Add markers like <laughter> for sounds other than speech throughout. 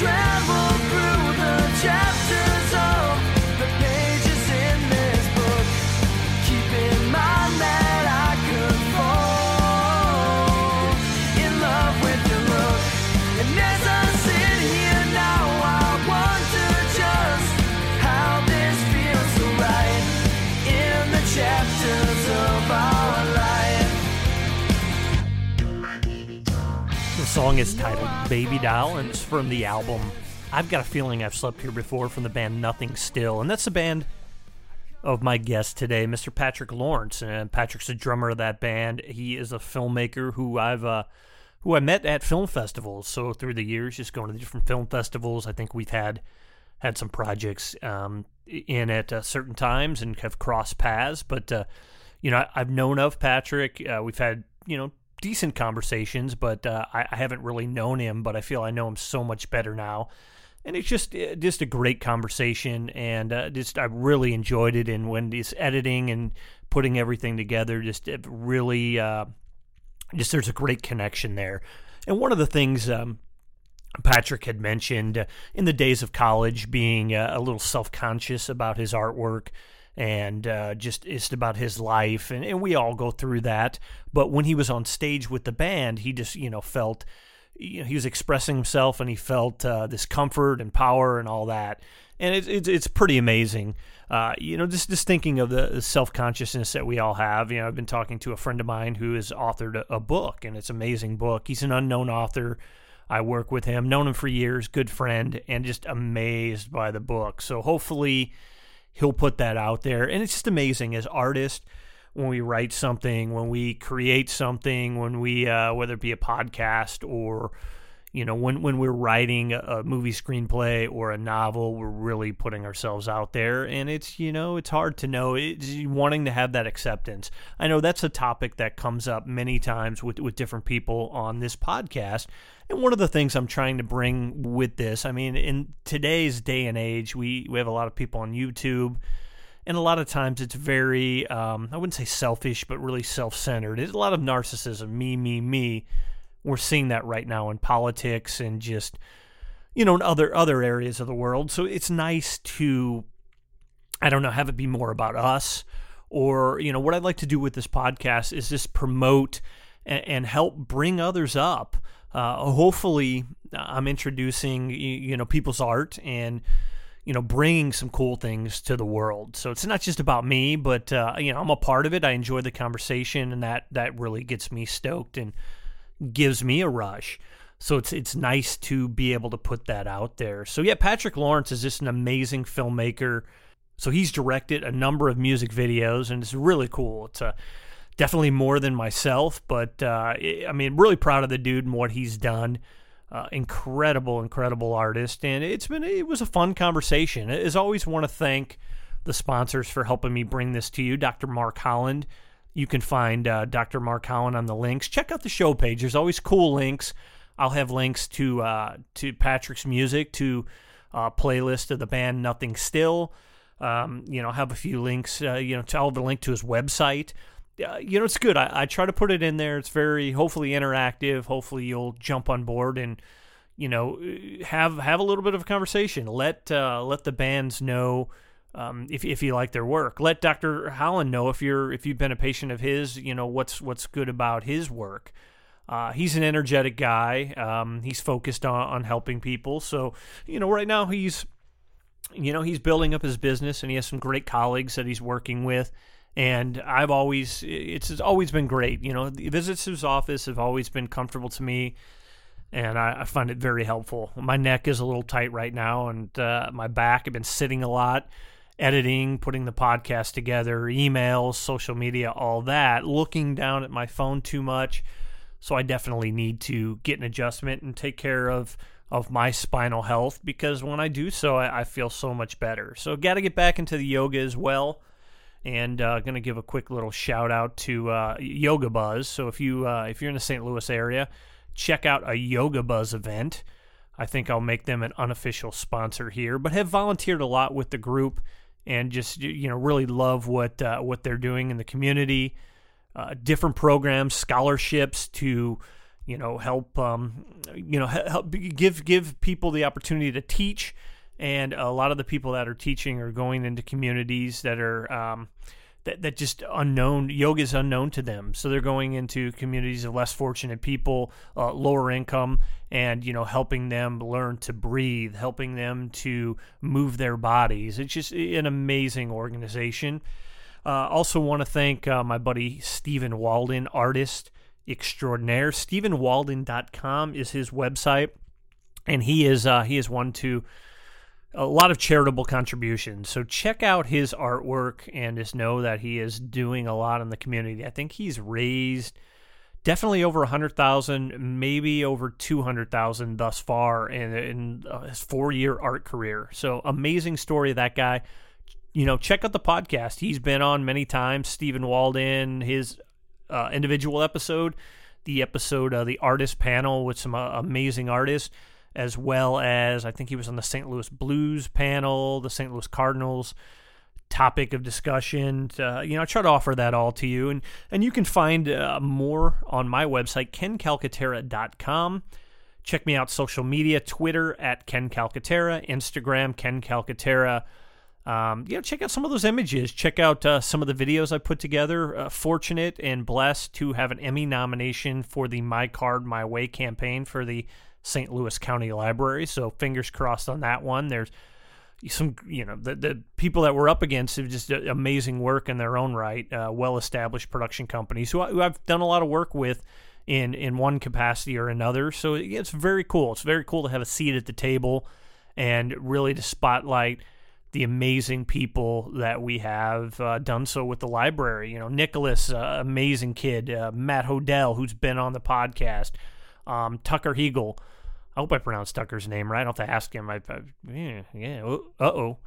travel song is titled Baby Doll and it's from the album I've Got a Feeling I've Slept Here Before from the band Nothing Still. And that's the band of my guest today, Mr. Patrick Lawrence. And Patrick's the drummer of that band. He is a filmmaker who I've uh, who I met at film festivals. So through the years, just going to the different film festivals, I think we've had had some projects um, in at uh, certain times and have crossed paths. But uh, you know, I, I've known of Patrick. Uh, we've had you know decent conversations, but uh, I, I haven't really known him. But I feel I know him so much better now, and it's just uh, just a great conversation, and uh, just I really enjoyed it. And when he's editing and putting everything together, just it really uh, just there's a great connection there. And one of the things. Um, Patrick had mentioned uh, in the days of college being uh, a little self conscious about his artwork and uh, just just about his life, and, and we all go through that. But when he was on stage with the band, he just you know felt you know, he was expressing himself, and he felt uh, this comfort and power and all that, and it's it's, it's pretty amazing. Uh, you know, just just thinking of the self consciousness that we all have. You know, I've been talking to a friend of mine who has authored a, a book, and it's an amazing book. He's an unknown author. I work with him, known him for years, good friend, and just amazed by the book. So hopefully he'll put that out there. And it's just amazing as artists when we write something, when we create something, when we uh, whether it be a podcast or you know when when we're writing a movie screenplay or a novel we're really putting ourselves out there. And it's you know it's hard to know. It's wanting to have that acceptance. I know that's a topic that comes up many times with with different people on this podcast and one of the things i'm trying to bring with this i mean in today's day and age we we have a lot of people on youtube and a lot of times it's very um, i wouldn't say selfish but really self-centered. It's a lot of narcissism me me me. We're seeing that right now in politics and just you know in other other areas of the world. So it's nice to i don't know have it be more about us or you know what i'd like to do with this podcast is just promote and, and help bring others up hopefully i'm introducing you, you know people's art and you know bringing some cool things to the world so it's not just about me but uh, you know i'm a part of it i enjoy the conversation and that that really gets me stoked and gives me a rush. So it's it's nice to be able to put that out there. So yeah, Patrick Lawrence is just an amazing filmmaker. So he's directed a number of music videos, and it's really cool. It's a definitely more than myself, but uh, I mean, really proud of the dude and what he's done. Uh, incredible, incredible artist, and it's been it was a fun conversation. As always, want to thank the sponsors for helping me bring this to you, Dr. Mark Holland. You can find uh, Dr. Mark Holland on the links. Check out the show page. There's always cool links. I'll have links to uh, to Patrick's music, to uh, playlist of the band Nothing Still. Um, you know, have a few links. Uh, you know, to, I'll have a link to his website. Uh, you know, it's good. I, I try to put it in there. It's very hopefully interactive. Hopefully, you'll jump on board and you know have have a little bit of a conversation. Let uh, let the bands know um, if if you like their work. Let Dr. Holland know if you're if you've been a patient of his, you know what's what's good about his work. Uh, he's an energetic guy. Um, he's focused on, on helping people. So you know, right now he's you know he's building up his business, and he has some great colleagues that he's working with. And I've always it's, it's always been great. You know, visits to his office have always been comfortable to me and I, I, find it very helpful. My neck is a little tight right now, and uh, my back. I've been sitting a lot editing, putting the podcast together, emails, social media, all that, looking down at my phone too much. So I definitely need to get an adjustment and take care of of my spinal health because when I do so, I, I feel so much better. So got to get back into the yoga as well. And uh, going to give a quick little shout out to uh, Yoga Buzz. So if you uh, if you're in the St. Louis area, check out a Yoga Buzz event. I think I'll make them an unofficial sponsor here, but have volunteered a lot with the group and just you know really love what uh, what they're doing in the community. Uh, different programs, scholarships to you know, help, um, you know, help give give people the opportunity to teach. And a lot of the people that are teaching are going into communities that are um, that that just unknown. Yoga is unknown to them, so they're going into communities of less fortunate people, uh, lower income, and you know, helping them learn to breathe, helping them to move their bodies. It's just an amazing organization. Uh, also, want to thank uh, my buddy Stephen Walden, artist extraordinaire. StephenWalden.com is his website, and he is uh, he is one to a lot of charitable contributions. So check out his artwork and just know that he is doing a lot in the community. I think he's raised definitely over a hundred thousand, maybe over two hundred thousand thus far in, in uh, his four-year art career. So amazing story of that guy. You know, check out the podcast. He's been on many times. Stephen Walden, his uh, individual episode, the episode of the artist panel with some uh, amazing artists, as well as I think he was on the St. Louis Blues panel, the St. Louis Cardinals topic of discussion. Uh, you know, I try to offer that all to you, and and you can find uh, more on my website kencalcaterra.com. Check me out social media: Twitter at Ken Calcaterra, Instagram Ken Calcaterra. Um, you know, check out some of those images. Check out uh, some of the videos I put together. Uh, fortunate and blessed to have an Emmy nomination for the My Card My Way campaign for the St. Louis County Library. So fingers crossed on that one. There's some, you know, the, the people that we're up against have just amazing work in their own right. Uh, well-established production companies who, I, who I've done a lot of work with in in one capacity or another. So it's very cool. It's very cool to have a seat at the table and really to spotlight the amazing people that we have uh, done so with the library. You know, Nicholas, uh, amazing kid. Uh, Matt Hodell, who's been on the podcast. Um, Tucker Hegel. I hope I pronounced Tucker's name right. I'll have to ask him. I, I yeah, yeah. Uh oh.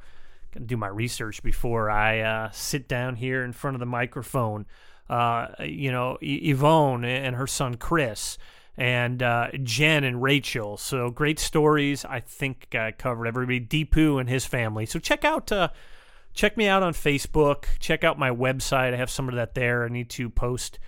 To do my research before I uh, sit down here in front of the microphone. Uh, you know, Yvonne and her son Chris and uh, Jen and Rachel. So great stories. I think I covered everybody. Deepu and his family. So check out uh, check me out on Facebook. Check out my website. I have some of that there. I need to post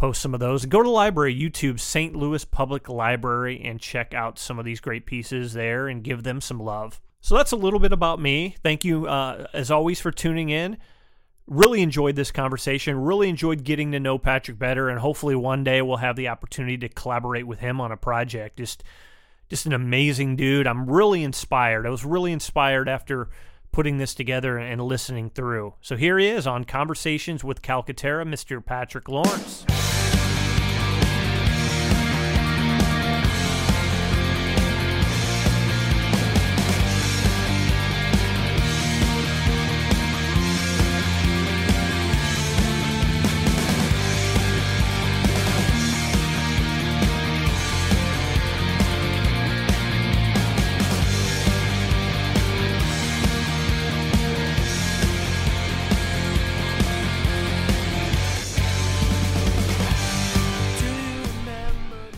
post some of those. Go to the library, YouTube St. Louis Public Library, and check out some of these great pieces there and give them some love. So that's a little bit about me. Thank you, uh, as always, for tuning in really enjoyed this conversation really enjoyed getting to know patrick better and hopefully one day we'll have the opportunity to collaborate with him on a project just just an amazing dude i'm really inspired i was really inspired after putting this together and listening through. So here he is on conversations with calcaterra mr patrick lawrence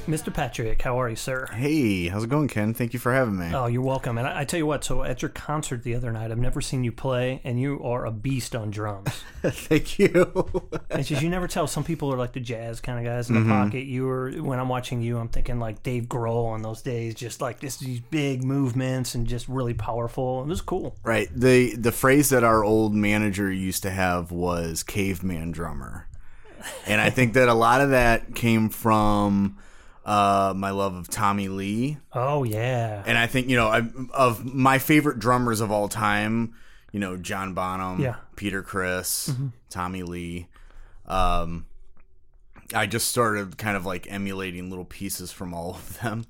mr patrick how are you sir Hey, how's it going, Ken? Thank you for having me. Oh, you're welcome. And I, I tell you what, so at your concert the other night, I've never seen you play, and you are a beast on drums. <laughs> Thank you. <laughs> It's just you never tell. Some people are like the jazz kind of guys in the Mm-hmm. pocket. You were when I'm watching you, I'm thinking like Dave Grohl on those days, just like this these big movements and just really powerful. It was cool. right. The the phrase that our old manager used to have was caveman drummer. And I think that a lot of that came from uh, my love of Tommy Lee. Oh yeah, And I think, you know, I, of my favorite drummers of all time, you know, John Bonham, Yeah. Peter Criss, Tommy Lee. Um, I just started kind of like emulating little pieces from all of them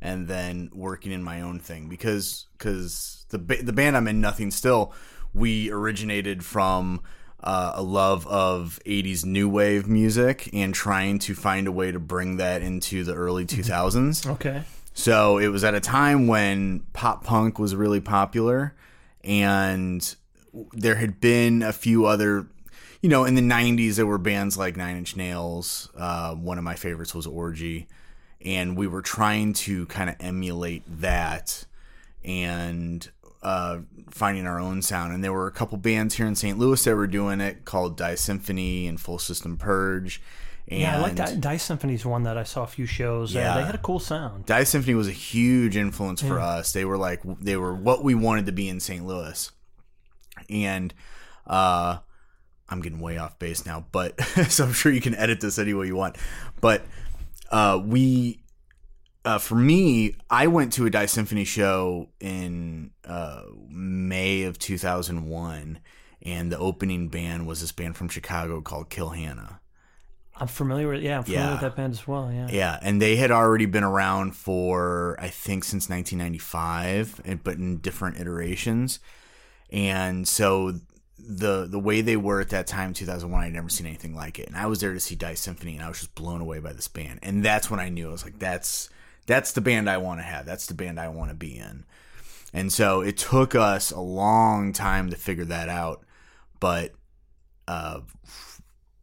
and then working in my own thing because cause the, the band I'm in, Nothing Still, we originated from uh, a love of 80s new wave music and trying to find a way to bring that into the early 2000s. okay. So it was at a time when pop punk was really popular, and there had been a few other, you know, in the 90s, there were bands like Nine Inch Nails. Uh, one of my favorites was Orgy. And we were trying to kind of emulate that and uh, finding our own sound. And there were a couple bands here in St. Louis that were doing it called Dice Symphony and Full System Purge. And Yeah, I like that. Dice Symphony's one that I saw a few shows. Yeah, Yeah. they had a cool sound. Dice Symphony was a huge influence for us. They were like they were what we wanted to be in St. Louis. And uh I'm getting way off base now, but <laughs> so I'm sure you can edit this any way you want. But uh we uh for me, I went to a Dice Symphony show in uh May of 2001 and the opening band was this band from Chicago called Kill Hannah. I'm familiar with yeah, I'm familiar Yeah. with that band as well. Yeah. Yeah, and they had already been around for I think since 1995, but in different iterations. And so the the way they were at that time, 2001, I'd never seen anything like it. And I was there to see Dice Symphony, and I was just blown away by this band. And that's when I knew I was like, that's that's the band I want to have. That's the band I want to be in. And so it took us a long time to figure that out, but uh,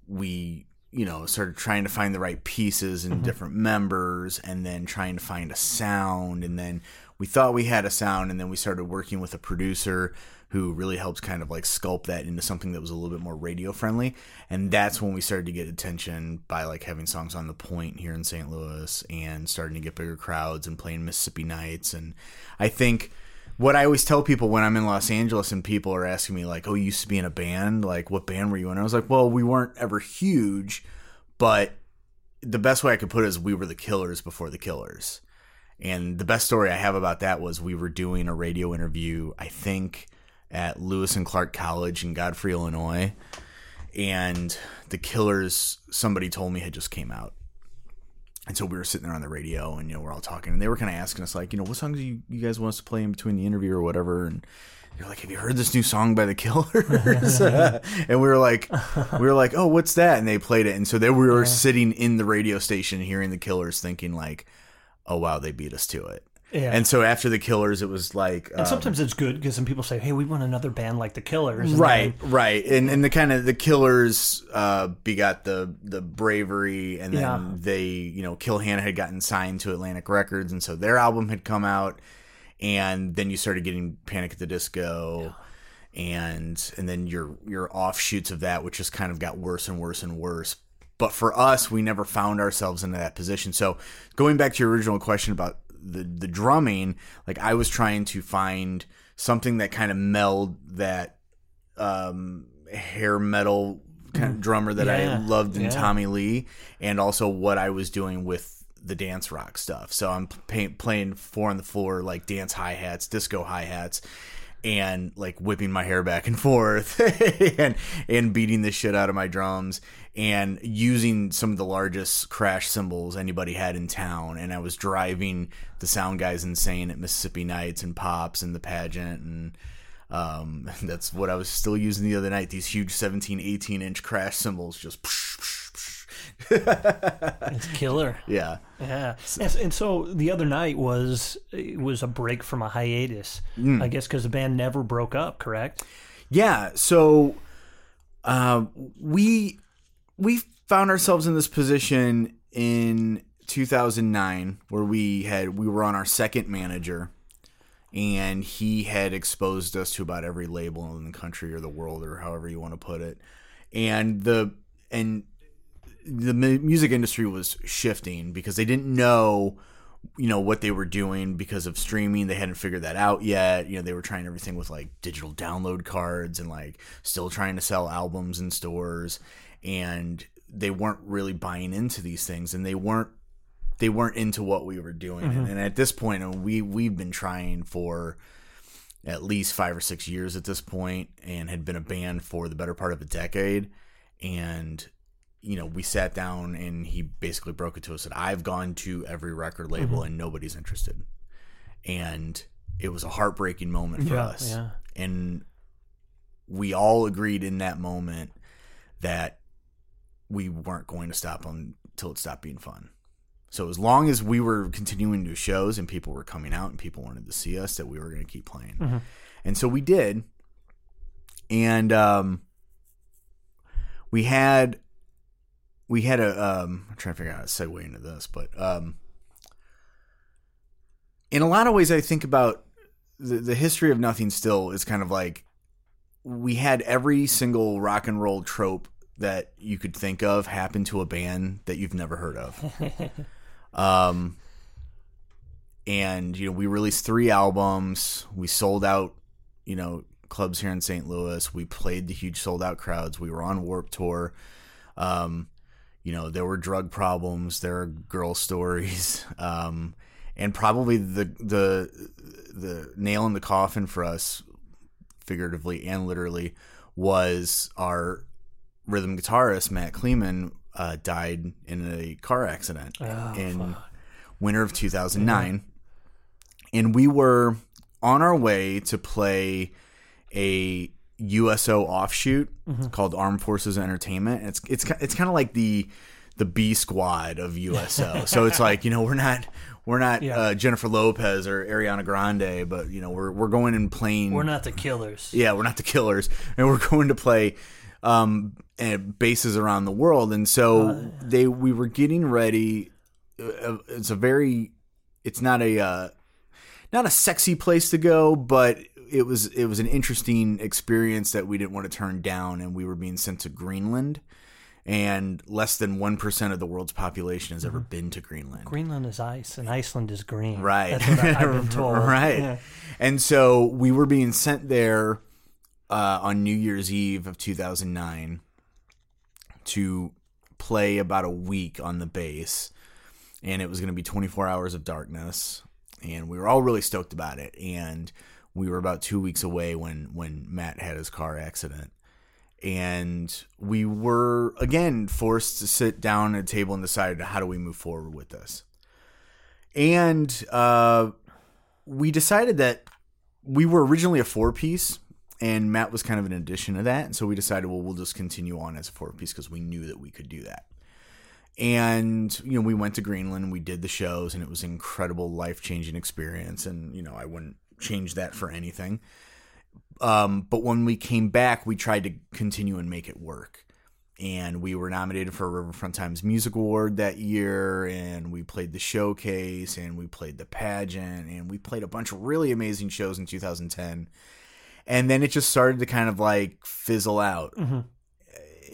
we you know started trying to find the right pieces and different members and then trying to find a sound and then we thought we had a sound and then we started working with a producer who really helped kind of like sculpt that into something that was a little bit more radio friendly and that's when we started to get attention by like having songs on the point here in St. Louis and starting to get bigger crowds and playing Mississippi Nights and I think what I always tell people when I'm in Los Angeles and people are asking me like, "Oh, you used to be in a band? Like, what band were you in?" I was like, "Well, we weren't ever huge, but the best way I could put it is we were the Killers before the Killers." And the best story I have about that was we were doing a radio interview, I think, at Lewis and Clark College in Godfrey, Illinois, and the Killers. Somebody told me had just came out. And so we were sitting there on the radio, and you know we're all talking, and they were kind of asking us like, you know, what songs do you, you guys want us to play in between the interview or whatever, and they're like, have you heard this new song by the Killers? <laughs> and we were like, we were like, oh, what's that? And they played it, and so then we were sitting in the radio station hearing the Killers, thinking like, oh wow, they beat us to it. Yeah. And so after the Killers, it was like, And um, sometimes it's good because some people say, "Hey, we want another band like the Killers." And right then- right and and the kind of the killers uh begot the the bravery and then Yeah. they you know kill hannah had gotten signed to atlantic records and so their album had come out and then you started getting panic at the disco and and then your your offshoots of that which just kind of got worse and worse and worse but for us we never found ourselves into that position so going back to your original question about the the drumming like i was trying to find something that kind of meld that um hair metal kind of drummer that Yeah, i loved in yeah. tommy lee and also what i was doing with the dance rock stuff so i'm pay, playing four on the floor like dance hi-hats disco hi-hats and like whipping my hair back and <laughs> forth <laughs> and and beating the shit out of my drums and using some of the largest crash cymbals anybody had in town. And I was driving the sound guys insane at Mississippi Nights and Pops and the pageant and um, <laughs> that's what I was still using the other night these huge 17 18 inch crash cymbals just <laughs> It's killer. yeah Yeah, and, and so the other night was it was a break from a hiatus, Mm. I guess, because the band never broke up. Correct? Yeah, so uh, we we found ourselves in this position in 2009 where we had we were on our second manager and he had exposed us to about every label in the country or the world or however you want to put it and the and the music industry was shifting because they didn't know you know what they were doing because of streaming. They hadn't figured that out yet. You know they were trying everything with like digital download cards and like still trying to sell albums in stores. And they weren't really buying into these things and they weren't they weren't into what we were doing. And, and at this point point we we've been trying for at least five or six years at this point and had been a band for the better part of a decade. And you know we sat down and he basically broke it to us that i've gone to every record label and nobody's interested and it was a heartbreaking moment for Yeah, us yeah. and we all agreed in that moment that we weren't going to stop until it stopped being fun so as long as we were continuing to do shows and people were coming out and people wanted to see us, that we were going to keep playing. And so we did. And um, we had we had a um, I'm trying to figure out how to segue into this, but um, in a lot of ways, I think about the the history of Nothing Still is kind of like we had every single rock and roll trope that you could think of happen to a band that you've never heard of. <laughs> um, and you know, we released three albums. We sold out, you know, clubs here in St. Louis. We played the huge sold out crowds. We were on Warped Tour. Um, you know, there were drug problems. There are girl <laughs> stories. Um, and probably the the the nail in the coffin for us, figuratively and literally, was our rhythm guitarist Matt Kleeman uh, died in a car accident Oh, in winter of 2009, and we were on our way to play a USO offshoot called Armed Forces Entertainment. It's it's it's kind of like the the B squad of USO. <laughs> so it's like you know we're not we're not Yeah. uh, Jennifer Lopez or Ariana Grande, but you know we're we're going and playing. We're not the killers. Yeah, we're not the killers, and we're <laughs> going to play um, at bases around the world. And so they, we were getting ready. Uh, It's a very, it's not a, uh, not a sexy place to go, but it was it was an interesting experience that we didn't want to turn down. And we were being sent to Greenland, and less than one percent of the world's population has ever been to Greenland. Greenland is ice and Iceland is green. Right. That's what I've been <laughs> told. right. Yeah. And so we were being sent there uh, on New Year's Eve of 2009 to play about a week on the base. And it was going to be 24 hours of darkness. And we were all really stoked about it. And we were about two weeks away when, when Matt had his car accident. And we were, again, forced to sit down at a table and decide how do we move forward with this. And uh, we decided that we were originally a four piece and Matt was kind of an addition to that. And so we decided, well, we'll just continue on as a four piece because we knew that we could do that. And, you know, we went to Greenland, we did the shows, and it was an incredible life changing experience. And, you know, I wouldn't change that for anything. Um, but when we came back, we tried to continue and make it work. And we were nominated for a Riverfront Times Music Award that year, and we played the showcase, and we played the pageant, and we played a bunch of really amazing shows in 2010. And then it just started to kind of like fizzle out, Mm-hmm.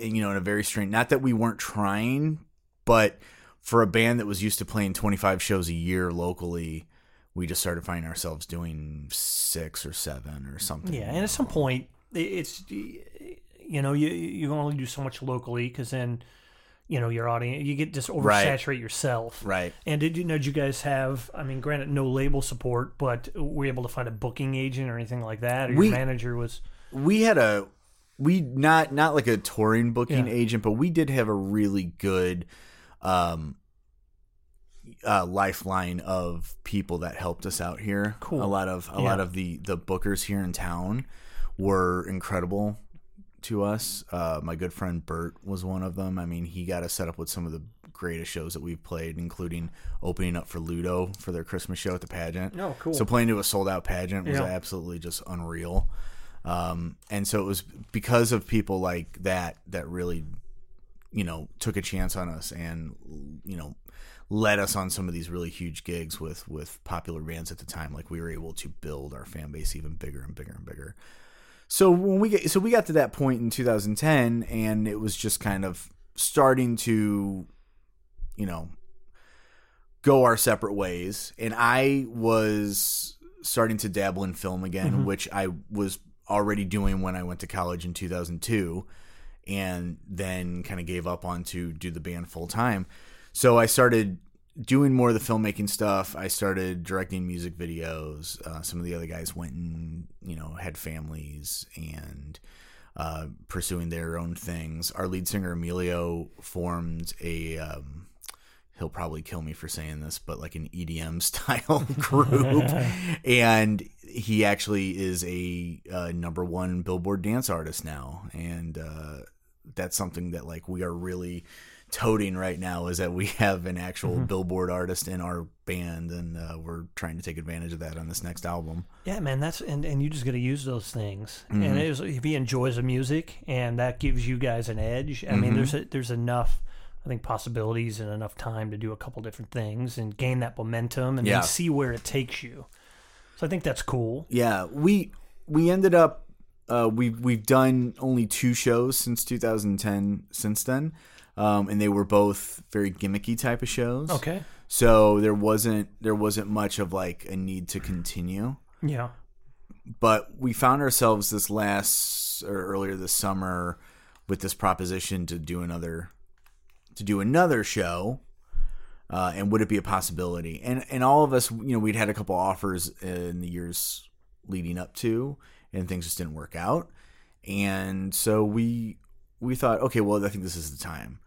and, you know, in a very strange. Not that we weren't trying, but for a band that was used to playing 25 shows a year locally, we just started finding ourselves doing six or seven or something. Yeah, and at some point, it's you know you you can only do so much locally because then you know your audience you get just Right. oversaturate yourself. Right. And did you know? Did you guys have? I mean, granted, no label support, but were you able to find a booking agent or anything like that? Or your We- manager was we had a we not not like a touring booking Yeah. agent, but we did have a really good um uh lifeline of people that helped us out here. Cool. A lot of a Yeah. lot of the the bookers here in town were incredible to us. Uh my good friend Bert was one of them. I mean, he got us set up with some of the greatest shows that we've played, including opening up for Ludo for their Christmas show at the pageant. Oh, cool. So playing to a sold out pageant was Yeah. absolutely just unreal. Um, and so it was because of people like that that really, you know, took a chance on us and you know led us on some of these really huge gigs with with popular bands at the time. Like we were able to build our fan base even bigger and bigger and bigger. So when we get so we got to that point in 2010, and it was just kind of starting to, you know, go our separate ways. And I was starting to dabble in film again, mm-hmm. which I was already doing when I went to college in 2002, and then kind of gave up on to do the band full time. So I started doing more of the filmmaking stuff. I started directing music videos. Uh, some of the other guys went and you know had families and uh, pursuing their own things. Our lead singer Emilio formed a. Um, he'll probably kill me for saying this, but like an EDM <laughs> style <laughs> group, <laughs> and he actually is a uh, number one Billboard dance artist now, and uh, that's something that like we are really toting right now is that we <laughs> have an actual Billboard artist in our band, and uh, we're trying to take advantage of that on this next album. Yeah, man, that's and, and you just got to use those things. Mm-hmm. And it is, if he enjoys the music, and that gives you guys an edge. I Mm-hmm. mean, there's a, there's enough, I think, possibilities and enough time to do a couple different things and gain that momentum and Yeah. then see where it takes you. So I think that's cool. Yeah, we we ended up uh, we've we've done only two shows since 2010. Since then, um, and they were both very gimmicky type of shows. Okay. So there wasn't there wasn't much of like a need to continue. Yeah. But we found ourselves this last or earlier this summer with this proposition to do another to do another show. Uh, and would it be a possibility? And and all of us, you know, we'd had a couple offers in the years leading up to, and things just didn't work out. And so we we thought, okay, well, I think this is the time.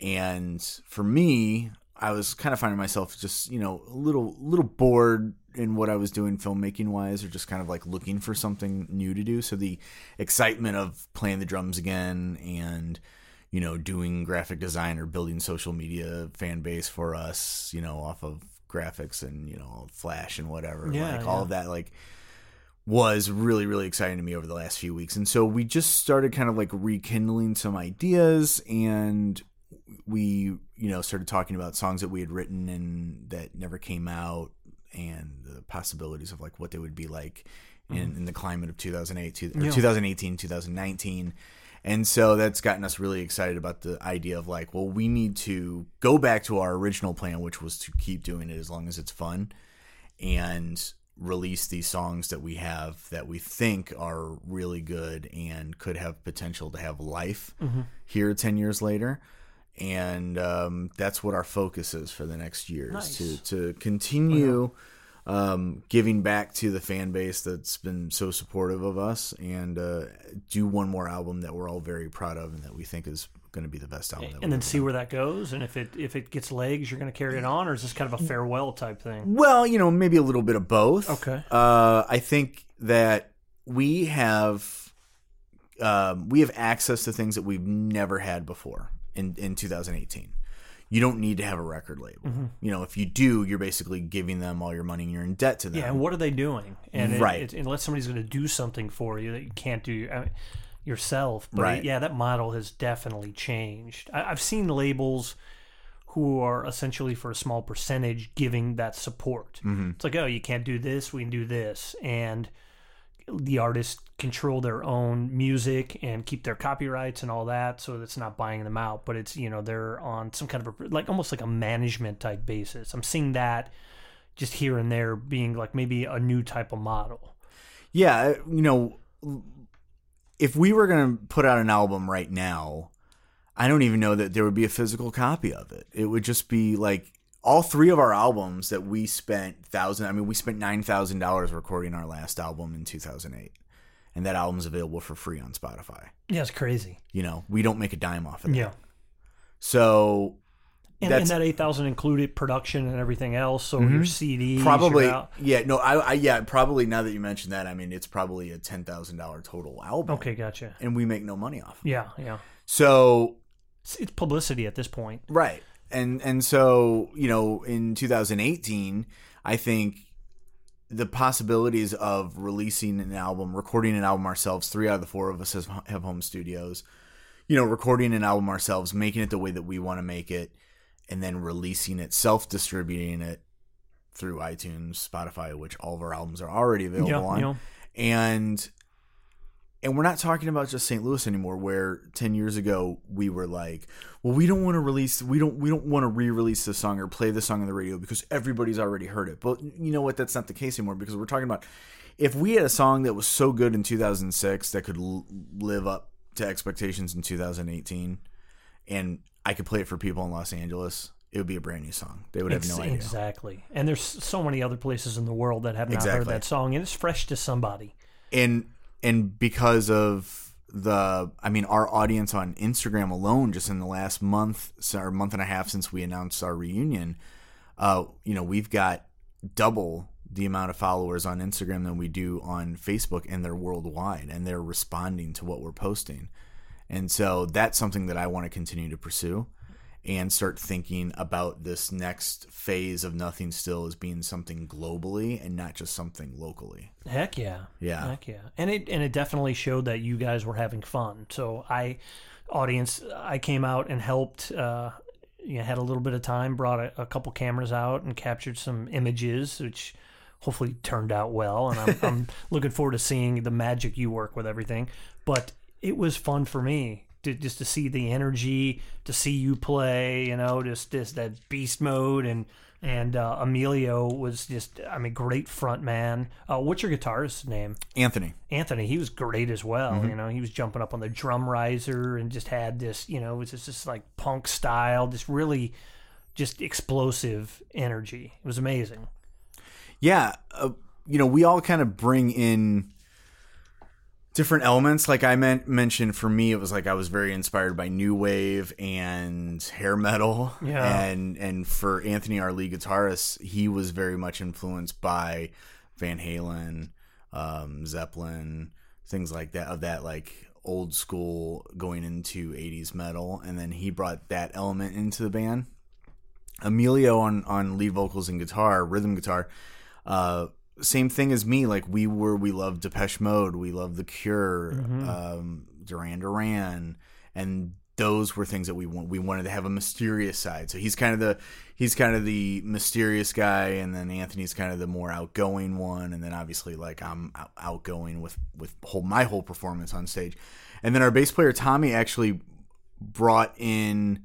And for me, I was kind of finding myself just, you know, a little little bored in what I was doing filmmaking wise or just kind of like looking for something new to do. So the excitement of playing the drums again and you know, doing graphic design or building social media fan base for us, you know, off of graphics and, you know, flash and whatever. Yeah, like all of that like was really really exciting to me over the last few weeks and so we just started kind of like rekindling some ideas and we you know started talking about songs that we had written and that never came out and the possibilities of like what they would be like in, in the climate of 2008 two, Mm-hmm. Yeah. 2018 2019 and so that's gotten us really excited about the idea of like well we need to go back to our original plan which was to keep doing it as long as it's fun and release these songs that we have that we think are really good and could have potential to have life here 10 years later and um, that's what our focus is for the next years Nice. to to continue um, giving back to the fan base that's been so supportive of us and uh, do one more album that we're all very proud of and that we think is going to be the best album that And then see done. where that goes, and if it if it gets legs, you're going to carry it on, or is this kind of a farewell type thing? Well, you know, maybe a little bit of both. Okay. Uh, I think that we have um, we have access to things that we've never had before in in 2018. You don't need to have a record label. Mm-hmm. You know, if you do, you're basically giving them all your money and you're in debt to them. Yeah, and what are they doing? And Right. it, unless somebody's going to do something for you that you can't do uh, yourself. But Right. yeah, that model has definitely changed. I, I've seen labels who are essentially for a small percentage giving that support. Mm-hmm. It's like, oh, you can't do this, we can do this, and the artists control their own music and keep their copyrights and all that so it's not buying them out. But it's you know they're on some kind of a like almost like a management type basis. I'm seeing that just here and there being like maybe a new type of model. Yeah, uh, you know, if we were going to put out an album right now, I don't even know that there would be a physical copy of it. It would just be like all three of our albums that we spent thousand. I mean, we spent nine thousand dollars recording our last album in two thousand eight, and that album's available for free on Spotify. yeah it's crazy You know, we don't make a dime off of it. yeah So and, and that 8000 included production and everything else so your cd Mm-hmm. probably, yeah, no, I, I, yeah, probably. Now that you mentioned that, I mean, it's probably a ten thousand dollar total album. okay gotcha and we make no money off. it. yeah yeah So it's publicity at this point Right. And and so, you know, in 2018, I think the possibilities of releasing an album, recording an album ourselves, three out of the four of us have home studios, you know, recording an album ourselves, making it the way that we want to make it, and then releasing it, self distributing it through iTunes, Spotify, which all of our albums are already available yeah on. know and and we're not talking about just St. Louis anymore where 10 years ago we were like well we don't want to release we don't we don't want to re-release the song or play the song on the radio because everybody's already heard it but you know what that's not the case anymore because we're talking about if we had a song that was so good in 2006 that could l- live up to expectations in 2018 and I could play it for people in Los Angeles it would be a brand new song they would have Ex- no idea Exactly. And there's so many other places in the world that have not heard that song, and it's fresh to somebody. and and because of the i mean our audience on instagram alone just in the last month or month and a half since we announced our reunion uh you know we've got double the amount of followers on instagram than we do on facebook and they're worldwide and they're responding to what we're posting. And so that's something that i want to continue to pursue and start thinking about this next phase of nothing still as being something globally and not just something locally Heck yeah. Yeah. Heck yeah. And it and it definitely showed that you guys were having fun. So I audience I came out and helped uh you know, had a little bit of time, brought a, a couple cameras out and captured some images, which hopefully turned out well, and I'm, <laughs> I'm looking forward to seeing the magic you work with everything. But it was fun for me to just to see the energy, to see you play, you know, just just that beast mode and and uh, Emilio was just I mean great front man. Uh, what's your guitarist's name? Anthony. Anthony, he was great as well. You know, he was jumping up on the drum riser and just had this, you know, it was just, just like punk style, just really just explosive energy. It was amazing. Yeah, uh, you know, we all kind of bring in different elements. Like I meant mentioned, for me, it was like I was very inspired by new wave and hair metal. Yeah. and and for Anthony, our lead guitarist, he was very much influenced by Van Halen, um, Zeppelin, things like that. Of that like old school going into 80s metal and then he brought that element into the band Emilio on on lead vocals and guitar, rhythm guitar. Uh, same thing as me. Like we were, we loved Depeche Mode, we loved The Cure, um, Duran Duran, and those were things that we want. We wanted to have a mysterious side. So he's kind of the he's kind of the mysterious guy, and then Anthony's kind of the more outgoing one, and then obviously like I'm out- outgoing with with whole my whole performance on stage, and then our bass player Tommy actually brought in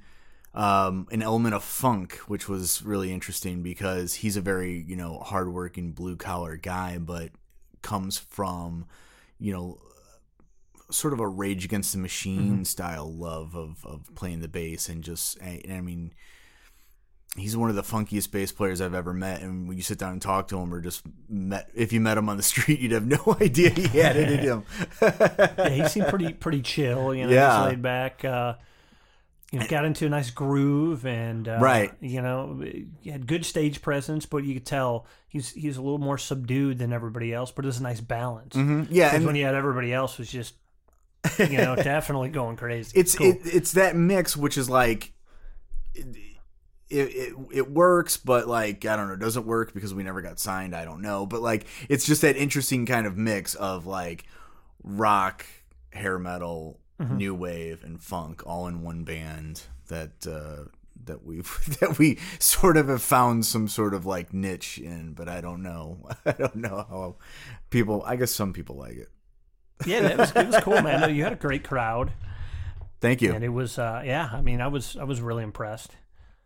um, an element of funk, which was really interesting because he's a very you know hardworking blue collar guy, but comes from you know sort of a Rage Against the Machine style love of of playing the bass and just I, I mean. He's one of the funkiest bass players I've ever met, and when you sit down and talk to him, or just met, if you met him on the <laughs> street, you'd have no <laughs> idea he had it in him. <laughs> Yeah, he seemed pretty pretty chill, you know, Yeah. just laid back. Uh, you know, got into a nice groove and uh, Right. You know, he had good stage presence, but you could tell he's he's a little more subdued than everybody else. But it was a nice balance. Yeah, and when you had everybody else was just, you know, <laughs> definitely going crazy. it's Cool. it, it's that mix which is like it, it it works but like i don't know it doesn't work because we never got signed i don't know but like it's just that interesting kind of mix of like rock hair metal Mm-hmm. new wave and funk all in one band that uh that we <laughs> that we sort of have found some sort of like niche in but i don't know <laughs> i don't know how people i guess some people like it yeah, that was it was cool, man. You had a great crowd, thank you and it was uh, yeah. I mean, I was I was really impressed.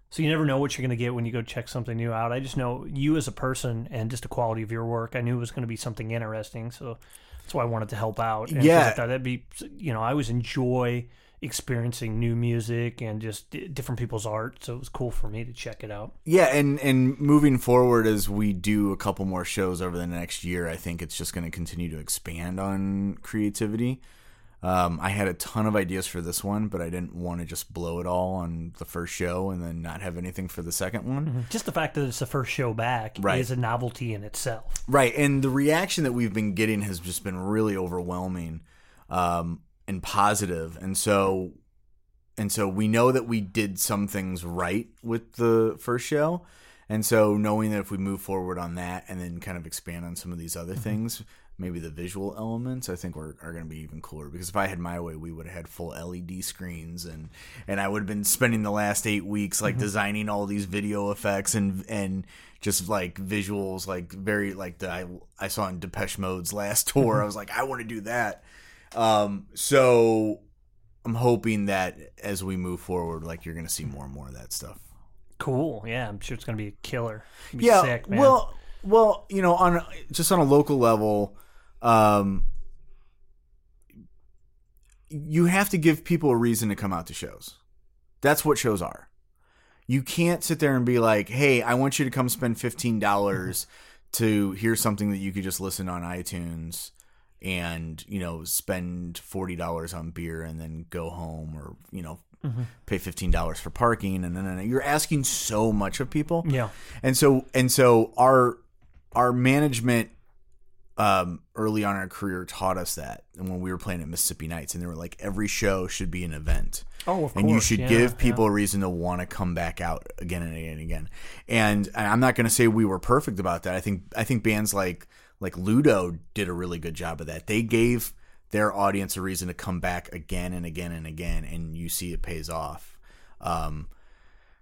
So you never know what you're going to get when you go check something new out. I just know you as a person and just the quality of your work. I knew it was going to be something interesting, so that's why I wanted to help out. And Yeah. I thought that'd be you know I always enjoy experiencing new music and just different people's art, so it was cool for me to check it out. Yeah, and and moving forward as we do a couple more shows over the next year, I think it's just going to continue to expand on creativity. Um, I had a ton of ideas for this one, but I didn't want to just blow it all on the first show and then not have anything for the second one. Just the fact that it's the first show back Right. is a novelty in itself. Right, and the reaction that we've been getting has just been really overwhelming um, and positive. positive, and so and so we know that we did some things right with the first show, and so knowing that if we move forward on that and then kind of expand on some of these other things, maybe the visual elements, I think are, are going to be even cooler. Because if I had my way, we would have had full LED screens, and and I would have been spending the last eight weeks like designing all these video effects and and just like visuals, like very like the I, I saw in Depeche Mode's last tour. I was like, I want to do that. Um, so I'm hoping that as we move forward, like you're going to see more and more of that stuff. Cool. Yeah, I'm sure it's going to be a killer. Be yeah sick, man. well well you know on just on a local level um you have to give people a reason to come out to shows. That's what shows are. You can't sit there and be like hey i want you to come spend $15 to hear something that you could just listen on itunes and you know spend $40 on beer and then go home or you know pay $15 for parking. And then you're asking so much of people. Yeah. and so and so our our management um early on in our career taught us that and when we were playing at Mississippi Nights and they were like every show should be an event. Oh, of and you should yeah, give yeah. people a reason to want to come back out again and again and again. And I'm not going to say we were perfect about that. I think I think bands like like Ludo did a really good job of that. They gave their audience a reason to come back again and again and again and you see it pays off. Um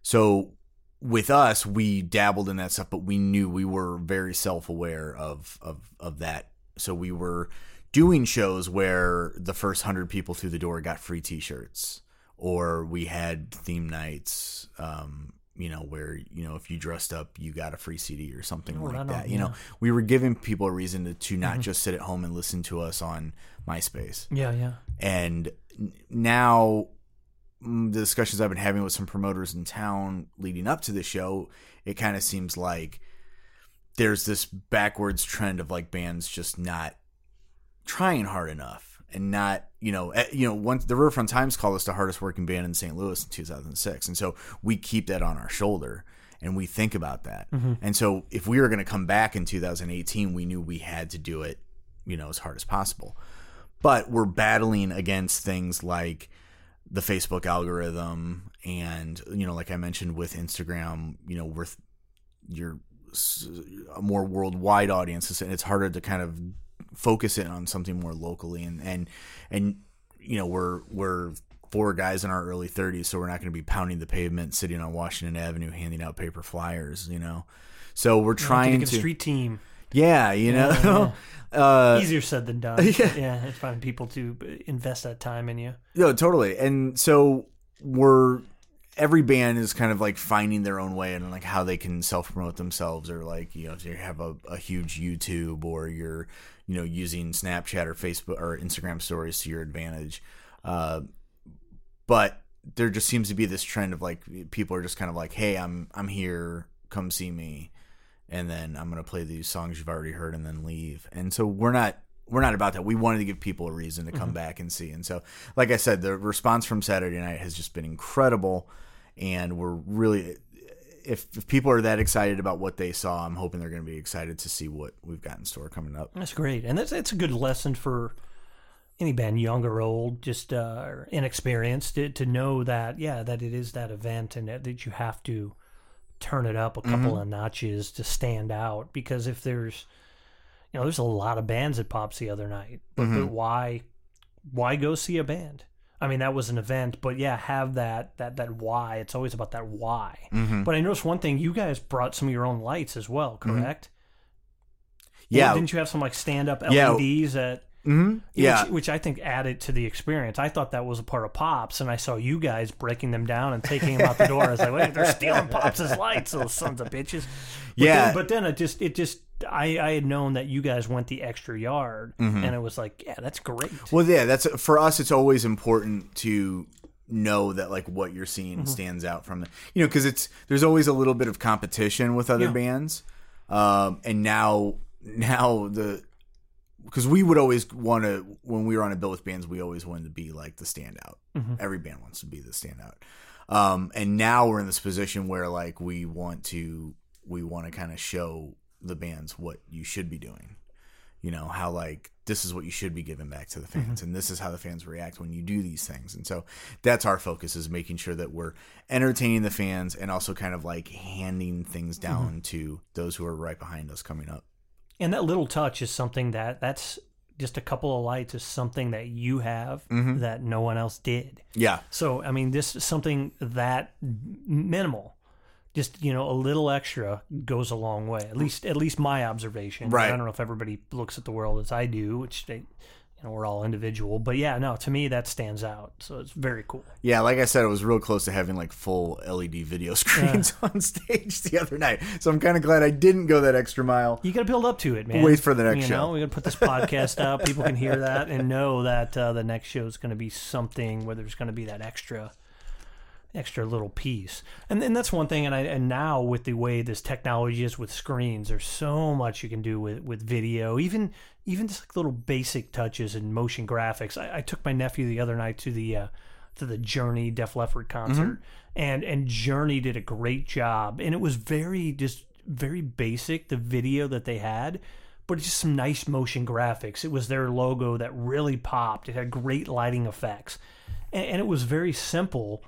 so with us, we dabbled in that stuff, but we knew we were very self aware of of of that. So we were doing shows where the first hundred people through the door got free T-shirts, or we had theme nights. Um, you know, where you know if you dressed up, you got a free CD or something like right on, that. You know, we were giving people a reason to, to not just sit at home and listen to us on MySpace Yeah, yeah. and now the discussions I've been having with some promoters in town leading up to the show, it kind of seems like there's this backwards trend of like bands just not trying hard enough and not you know eh, you know once the Riverfront Times called us the hardest working band in St. Louis in 2006 and so we keep that on our shoulder and we think about that and so if we were going to come back in 2018 we knew we had to do it you know as hard as possible but we're battling against things like the Facebook algorithm and you know like I mentioned with Instagram you know with your a more worldwide audience and it's harder to kind of focus in on something more locally and and and you know we're we're four guys in our early 30s so we're not going to be pounding the pavement sitting on Washington Avenue handing out paper flyers you know so we're trying to a street team. Yeah you know <laughs> uh Easier said than done. <laughs> yeah. yeah. It's finding people to invest that time in you. No, totally. And so we're every band is kind of like finding their own way and like how they can self promote themselves or like you know if you have a, a huge YouTube or you're you know using Snapchat or Facebook or Instagram stories to your advantage. Uh, but there just seems to be this trend of like people are just kind of like, hey, I'm I'm here, come see me, and then I'm gonna play these songs you've already heard and then leave. And so we're not we're not about that. We wanted to give people a reason to come back and see. And so, like I said, the response from Saturday night has just been incredible, and we're really. If, if people are that excited about what they saw, I'm hoping they're going to be excited to see what we've got in store coming up. That's great, and that's it's a good lesson for any band, young or old, just uh, inexperienced, to, to know that yeah, that it is that event, and that, that you have to turn it up a mm-hmm. couple of notches to stand out. Because if there's, you know, there's a lot of bands at Pops the other night, but, but mm-hmm. why, why go see a band? I mean, that was an event, but yeah, have that that that why. It's always about that why. Mm-hmm. But I noticed one thing: you guys brought some of your own lights as well, correct? Yeah, Didn't you have some like stand up Yeah. LEDs at hmm yeah. which, which I think added to the experience. I thought that was a part of Pops, and I saw you guys breaking them down and taking them out the door. I was like, wait, they're stealing Pops' <laughs> lights, those sons of bitches. But Yeah. Then, but then it just, it just, I, I had known that you guys went the extra yard, Mm-hmm. and it was like, yeah, that's great. Well, yeah, that's for us. It's always important to know that like what you're seeing Mm-hmm. stands out from the, you know, because it's there's always a little bit of competition with other Yeah. bands, um, and now now the because we would always want to when we were on a bill with bands, we always wanted to be like the standout. Mm-hmm. Every band wants to be the standout, um, and now we're in this position where like we want to we want to kind of show the bands what you should be doing. You know how like this is what you should be giving back to the fans and this is how the fans react when you do these things. And so that's our focus is making sure that we're entertaining the fans and also kind of like handing things down to those who are right behind us coming up And that little touch is something that, that's just a couple of lights is something that you have Mm-hmm. that no one else did. yeah So I mean, this is something that minimal, just you know, a little extra goes a long way. At least, at least my observation. Right. I don't know if everybody looks at the world as I do, which they, you know, we're all individual. But yeah, no, to me that stands out. So it's very cool. yeah like i said it was real close to having like full led video <laughs> screens on stage the other night so i'm kind of glad i didn't go that extra mile You got to build up to it, man. Wait for the next you show. Know, we got to put this podcast out. People can hear that and know that uh, the next show is going to be something where there's going to be that extra, extra little piece. And then that's one thing. And I and now with the way this technology is with screens, there's so much you can do with with video. Even even just like little basic touches and motion graphics. I, I took my nephew the other night to the. Uh, to the Journey Def Leppard concert, and and Journey did a great job, and it was very just very basic the video that they had, but it's just some nice motion graphics. It was their logo that really popped. It had great lighting effects, and, and it was very simple,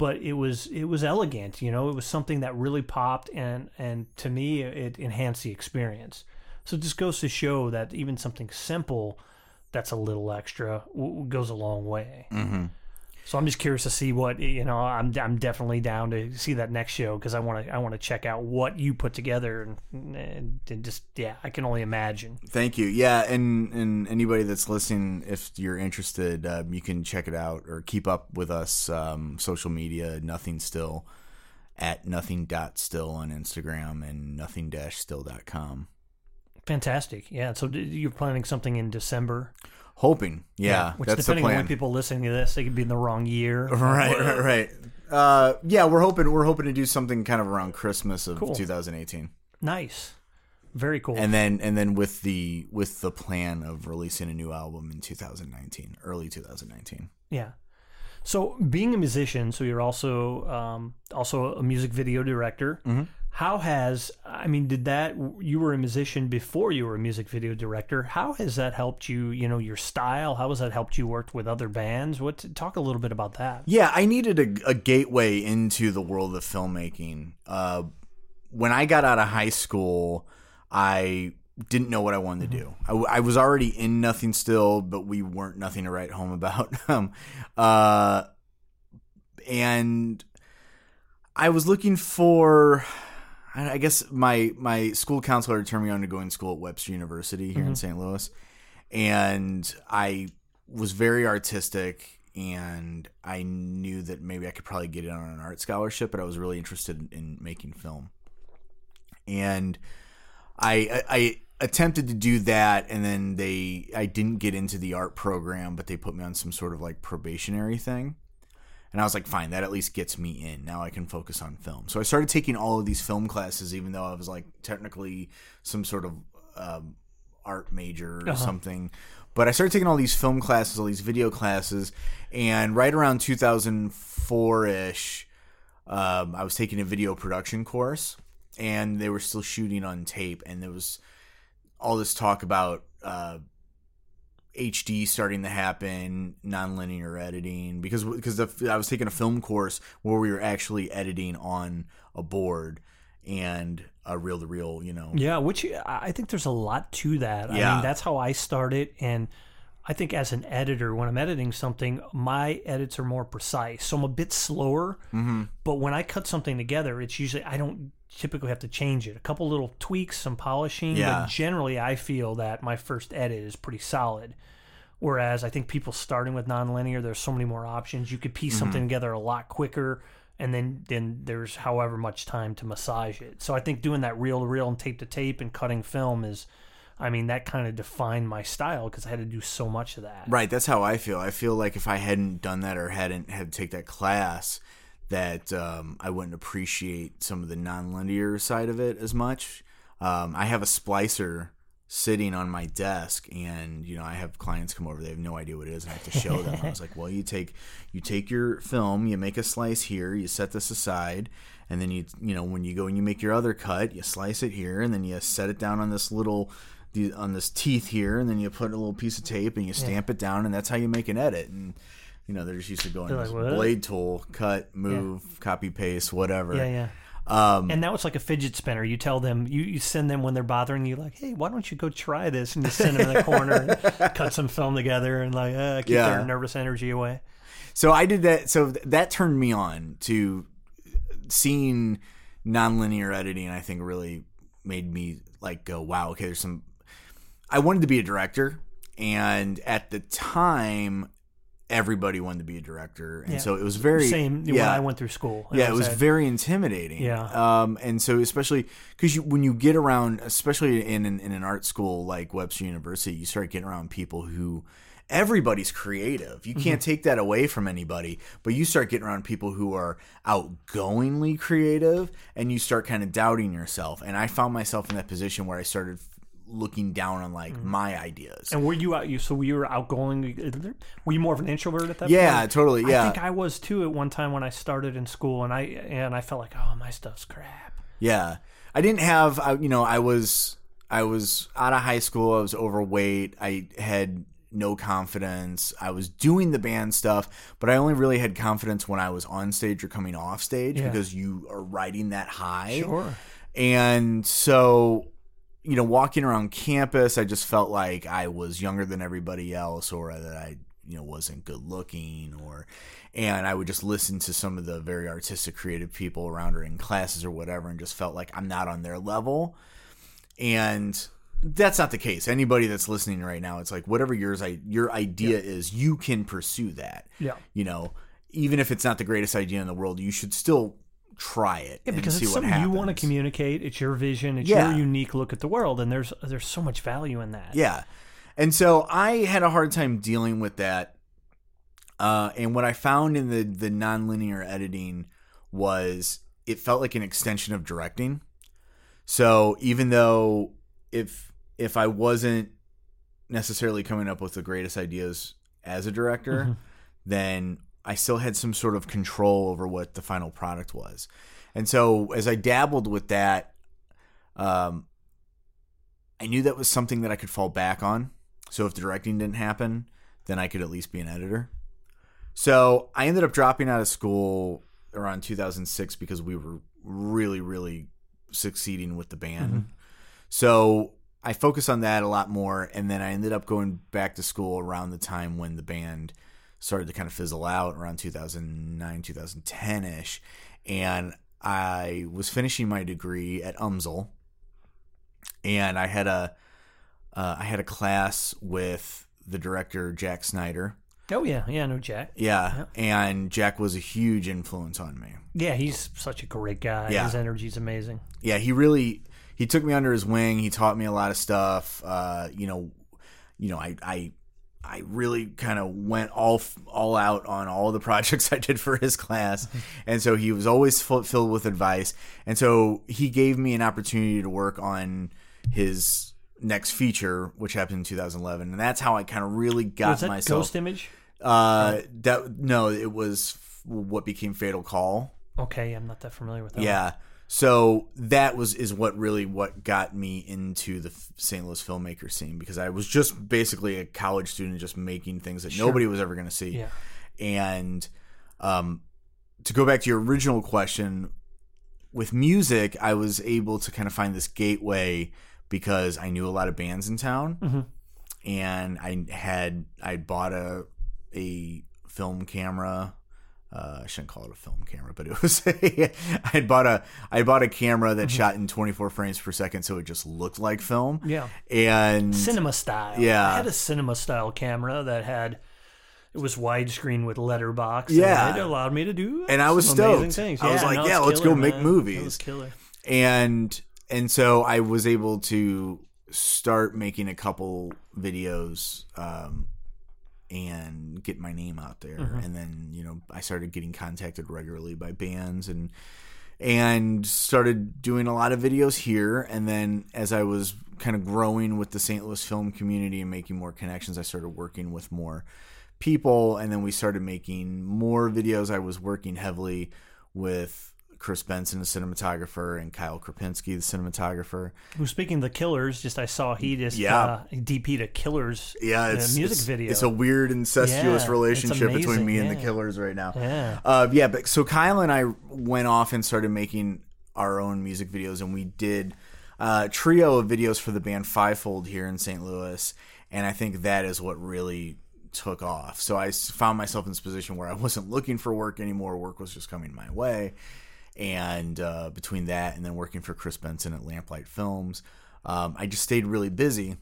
but it was it was elegant. You know, it was something that really popped, and and to me, it enhanced the experience. So it just goes to show that even something simple that's a little extra w- goes a long way. Mm-hmm. So I'm just curious to see what you know. I'm I'm definitely down to see that next show because I want to I want to check out what you put together and, and, and just yeah I can only imagine. Thank you. Yeah, and and anybody that's listening, if you're interested, um, you can check it out or keep up with us um, social media. Nothing still at nothing dot still on Instagram and nothing dash still dot com. Fantastic. Yeah. So you're planning something in December. Hoping, yeah, Which that's the depending on plan. when people listening to this, they could be in the wrong year. <laughs> right, right, right. Uh, yeah, we're hoping we're hoping to do something kind of around Christmas of Cool. 2018, Nice. Very cool. and then and then with the with the plan of releasing a new album in 2019, early 2019. Yeah. So being a musician, so you're also um, also a music video director. Mm-hmm. How has I mean, did that you were a musician before you were a music video director? How has that helped you? You know, your style. How has that helped you work with other bands? What talk a little bit about that? Yeah, I needed a, a gateway into the world of filmmaking. Uh, when I got out of high school, I didn't know what I wanted to do. I was already in Nothing Still, but we weren't nothing to write home about. <laughs> um, uh, and I was looking for. I I guess my my school counselor turned me on to going to school at Webster University here in mm-hmm. St. Louis, and I was very artistic and I knew that maybe I could probably get in on an art scholarship, but I was really interested in, in making film. And I, I I attempted to do that, and then they I didn't get into the art program, but they put me on some sort of like probationary thing. And I was like, fine, that at least gets me in. Now I can focus on film. So I started taking all of these film classes, even though I was like technically some sort of um, art major or something. But I started taking all these film classes, all these video classes, and right around 2004 ish, um, I was taking a video production course, and they were still shooting on tape, and there was all this talk about uh, HD starting to happen, nonlinear editing, because because the, I was taking a film course where we were actually editing on a board and a reel to reel, you know. Yeah, which I I think there's a lot to that. I Yeah. mean, that's how I started, and I think as an editor, when I'm editing something, my edits are more precise. So I'm a bit slower, Mm-hmm. but when I cut something together, it's usually I don't typically have to change it. A couple little tweaks, some polishing, Yeah. but generally I feel that my first edit is pretty solid. Whereas I think people starting with nonlinear, there's so many more options. You could piece Mm-hmm. something together a lot quicker, and then then there's however much time to massage it. So I think doing that reel to reel and tape to tape and cutting film is, I mean, that kind of defined my style because I had to do so much of that. Right, that's how I feel. I feel like if I hadn't done that or hadn't had to take that class, that um, I wouldn't appreciate some of the nonlinear side of it as much. Um, I have a splicer sitting on my desk, and you know I have clients come over. They have no idea what it is, and I have to show them. I was like, "Well, you take you take your film, you make a slice here, you set this aside." And then you, you know, when you go and you make your other cut, you slice it here, and then you set it down on this little, the, on this teeth here, and then you put a little piece of tape and you stamp it down, and that's how you make an edit. And you know, they're just used to going like, blade tool, cut, move, copy, paste, whatever. Yeah, yeah. Um, And that was like a fidget spinner. You tell them, you, you send them when they're bothering you, like, hey, why don't you go try this? And you send them in the <laughs> corner and cut some film together and like uh, keep Yeah. their nervous energy away. So I did that. So th- that turned me on to seeing nonlinear editing. I think really made me like go, wow, okay, there's some. I wanted to be a director, and at the time, everybody wanted to be a director, and Yeah. so it was very Same when I went through school. yeah, it was very intimidating. Yeah. Um, and so especially because you, when you get around, especially in, in in an art school like Webster University, you start getting around people who everybody's creative. You Mm-hmm. can't take that away from anybody, but you start getting around people who are outgoingly creative, and you start kind of doubting yourself. And I found myself in that position where I started looking down on like mm. my ideas. And were you out? You so you were outgoing? Were you more of an introvert at that yeah, point? totally. Yeah. I think I was too at one time when I started in school, and I and I felt like, oh, my stuff's crap. Yeah, I didn't have. I, you know, I was I was out of high school. I was overweight. I had no confidence. I was doing the band stuff, but I only really had confidence when I was on stage or coming off stage Yeah. because you are riding that high. Sure. And so, you know, walking around campus, I just felt like I was younger than everybody else, or that I, you know wasn't good looking or and I would just listen to some of the very artistic creative people around her in classes or whatever and just felt like I'm not on their level. And that's not the case. Anybody that's listening right now it's like whatever yours I your idea is you can pursue that. Yeah. you know even if it's not the greatest idea in the world you should still try it Yeah, because it's something you want to communicate. It's your vision. It's Yeah. your unique look at the world, and there's there's so much value in that. Yeah. And so I had a hard time dealing with that. Uh, and what I found in the, the nonlinear editing was it felt like an extension of directing. So even though if if I wasn't necessarily coming up with the greatest ideas as a director, then I still had some sort of control over what the final product was. And so as I dabbled with that, um, I knew that was something that I could fall back on. So if the directing didn't happen, then I could at least be an editor. So I ended up dropping out of school around 2006 because we were really, really succeeding with the band. So I focused on that a lot more. And then I ended up going back to school around the time when the band started to kind of fizzle out around 2009, 2010 ish. And I was finishing my degree at UMSL and I had a uh, I had a class with the director Jack Snyder. Oh yeah, yeah. No Jack. Yeah, and Jack was a huge influence on me. Yeah, he's such a great guy. Yeah. His energy's amazing. Yeah, he really he took me under his wing. He taught me a lot of stuff. Uh, you know, you know, I I I really kind of went all all out on all the <laughs> projects I did for his class, <laughs> and so he was always full, filled with advice. And so he gave me an opportunity to work on his next feature, which happened in 2011, and that's how I kind of really got Was that myself. Ghost Image? Uh, that no, it was f- what became Fatal Call. Okay, I'm not that familiar with that. Yeah. So that was is what really what got me into the St. Louis filmmaker scene because I was just basically a college student just making things that nobody was ever going to see. Yeah. And um to go back to your original question with music, I was able to kind of find this gateway because I knew a lot of bands in town Mm-hmm. and I had I bought a a film camera. Uh, I shouldn't call it a film camera, but it was. <laughs> A, I had bought a I bought a camera Mm-hmm. that shot in 24 frames per second, so it just looked like film. Yeah. and Cinema style. Yeah. I had a cinema style camera that had it was widescreen with letterbox. Yeah. and it allowed me to do. And I was stoked. Things. I was like, no, yeah, let's killer, go make man. movies. It was killer. and and so I was able to start making a couple videos um, and get my name out there, mm-hmm. and then you know I started getting contacted regularly by bands and and started doing a lot of videos here, and then as I was kind of growing with the St. Louis film community and making more connections, I started working with more people, and then we started making more videos. I was working heavily with Chris Benson, the cinematographer, and Kyle Krapinski, the cinematographer. Who speaking of the Killers, just I saw he just Yeah. uh, DP'd a Killers Yeah, uh, it's music it's, video. It's a weird incestuous Yeah, relationship between me amazing, and the. Killers right now. Yeah. Uh, yeah, but so Kyle and I went off and started making our own music videos, and we did a trio of videos for the band Fivefold here in St. Louis, and I think that is what really took off. So I found myself in this position where I wasn't looking for work anymore; work was just coming my way, and uh, between that and then working for Chris Benson at Lamplight Films, um, I just stayed really busy.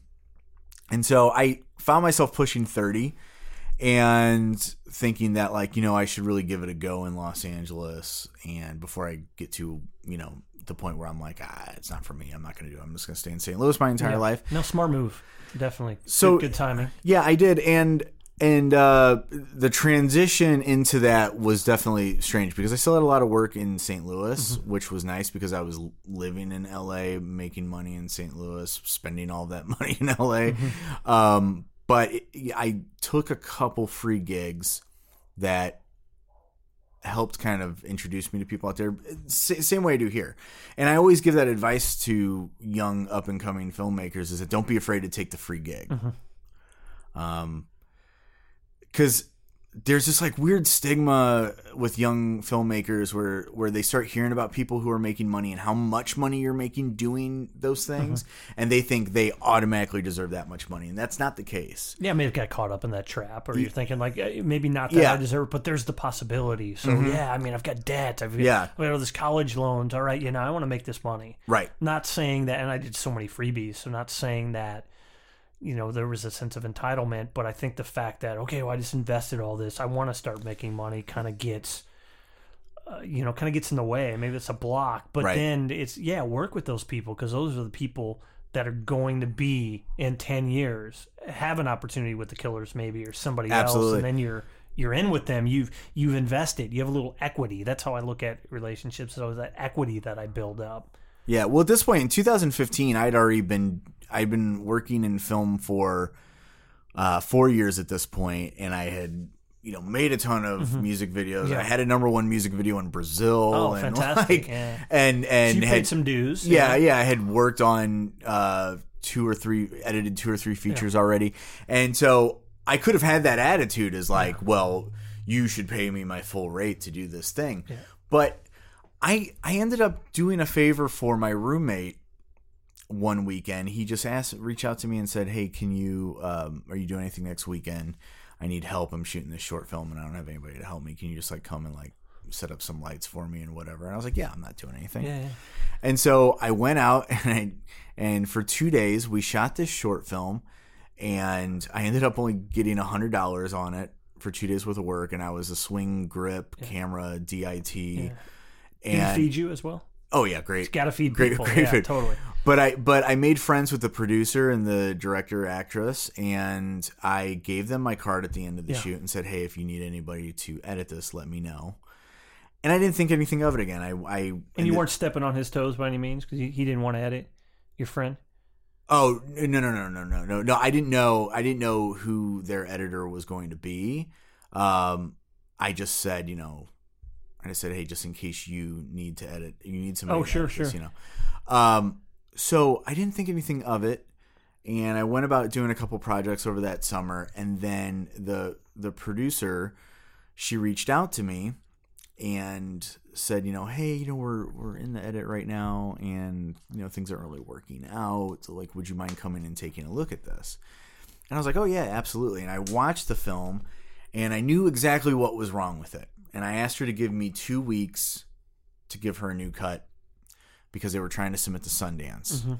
And so I found myself pushing 30 and thinking that like, you know, I should really give it a go in Los Angeles and before I get to, you know, the point where I'm like, ah, it's not for me. I'm not going to do it. I'm just going to stay in St. Louis my entire Yeah. life. No, smart move. Definitely. So- good, good timing. Yeah, I did, and and uh, the transition into that was definitely strange because I still had a lot of work in St. Louis, which was nice because I was living in LA, making money in St. Louis, spending all that <laughs> money in LA. Um, but it, I took a couple free gigs that helped kind of introduce me to people out there S- same way I do here and I always give that advice to young up and coming filmmakers is that don't be afraid to take the free gig um because there's this like weird stigma with young filmmakers where where they start hearing about people who are making money and how much money you're making doing those things and they think they automatically deserve that much money and that's not the case Yeah, I may have got caught up in that trap, or you're thinking like eh, maybe not that Yeah. Mm-hmm. I deserve, but there's the possibility. So yeah, I mean, I've got debt. I've got, Yeah. I've got all this college loans. All right, you know, I want to make this money. right Not saying that, and I did so many freebies, so not saying that. You know, there was a sense of entitlement, but I think the fact that okay, well, I just invested all this, I want to start making money, kind of gets, uh, you know, kind of gets in the way. Maybe it's a block, but Right. then it's yeah, work with those people because those are the people that are going to be in 10 years have an opportunity with the killers maybe or somebody else and then you're you're in with them. You've you've invested. You have a little equity. That's how i look at relationships so that equity that i build up. Yeah, well, at this point in 2015, I'd already been I'd been working in film for uh, four years at this point, and I had you know made a ton of music videos. Mm-hmm. Yeah. I had a number one music video in Brazil. Oh, and <laughs> fantastic, Like, yeah. And and you had paid some dues yeah, yeah, I had worked on uh, two or three, edited two or three features already, and so I could have had that attitude as like, well, you should pay me my full rate to do this thing, but I I ended up doing a favor for my roommate one weekend. He just asked, reached out to me and said, "Hey, can you? Um, are you doing anything next weekend? I need help. I'm shooting this short film and I don't have anybody to help me. Can you just like come and like." set up some lights for me and whatever and i was like yeah i'm not doing anything yeah, yeah. and so I went out <laughs> and I, and for two days we shot this short film, and I ended up only getting a hundred dollars on it for two days worth of work, and I was a swing grip camera DIT, Did he and feed you as well oh yeah, great, It's gotta feed great, people great yeah food. totally But I but I made friends with the producer and the director actress, and I gave them my card at the end of the Yeah. shoot and said, "Hey, if you need anybody to edit this, let me know." And I didn't think anything of it again. I I and you weren't stepping on his toes by any means because he, he didn't want to edit your friend Oh no no no no no no no! I didn't know I didn't know who their editor was going to be. Um, I just said you know, I just said hey, just in case you need to edit, you need somebody. Oh, sure, this, sure. You know, um, so I didn't think anything of it, and I went about doing a couple projects over that summer, and then the the producer, she reached out to me and said, you know, hey, you know, we're we're in the edit right now, and you know, things aren't really working out. So, like, would you mind coming and taking a look at this? And I was like, oh yeah, absolutely. And I watched the film, and I knew exactly what was wrong with it. And I asked her to give me two weeks to give her a new cut because they were trying to submit to Sundance. Mm-hmm.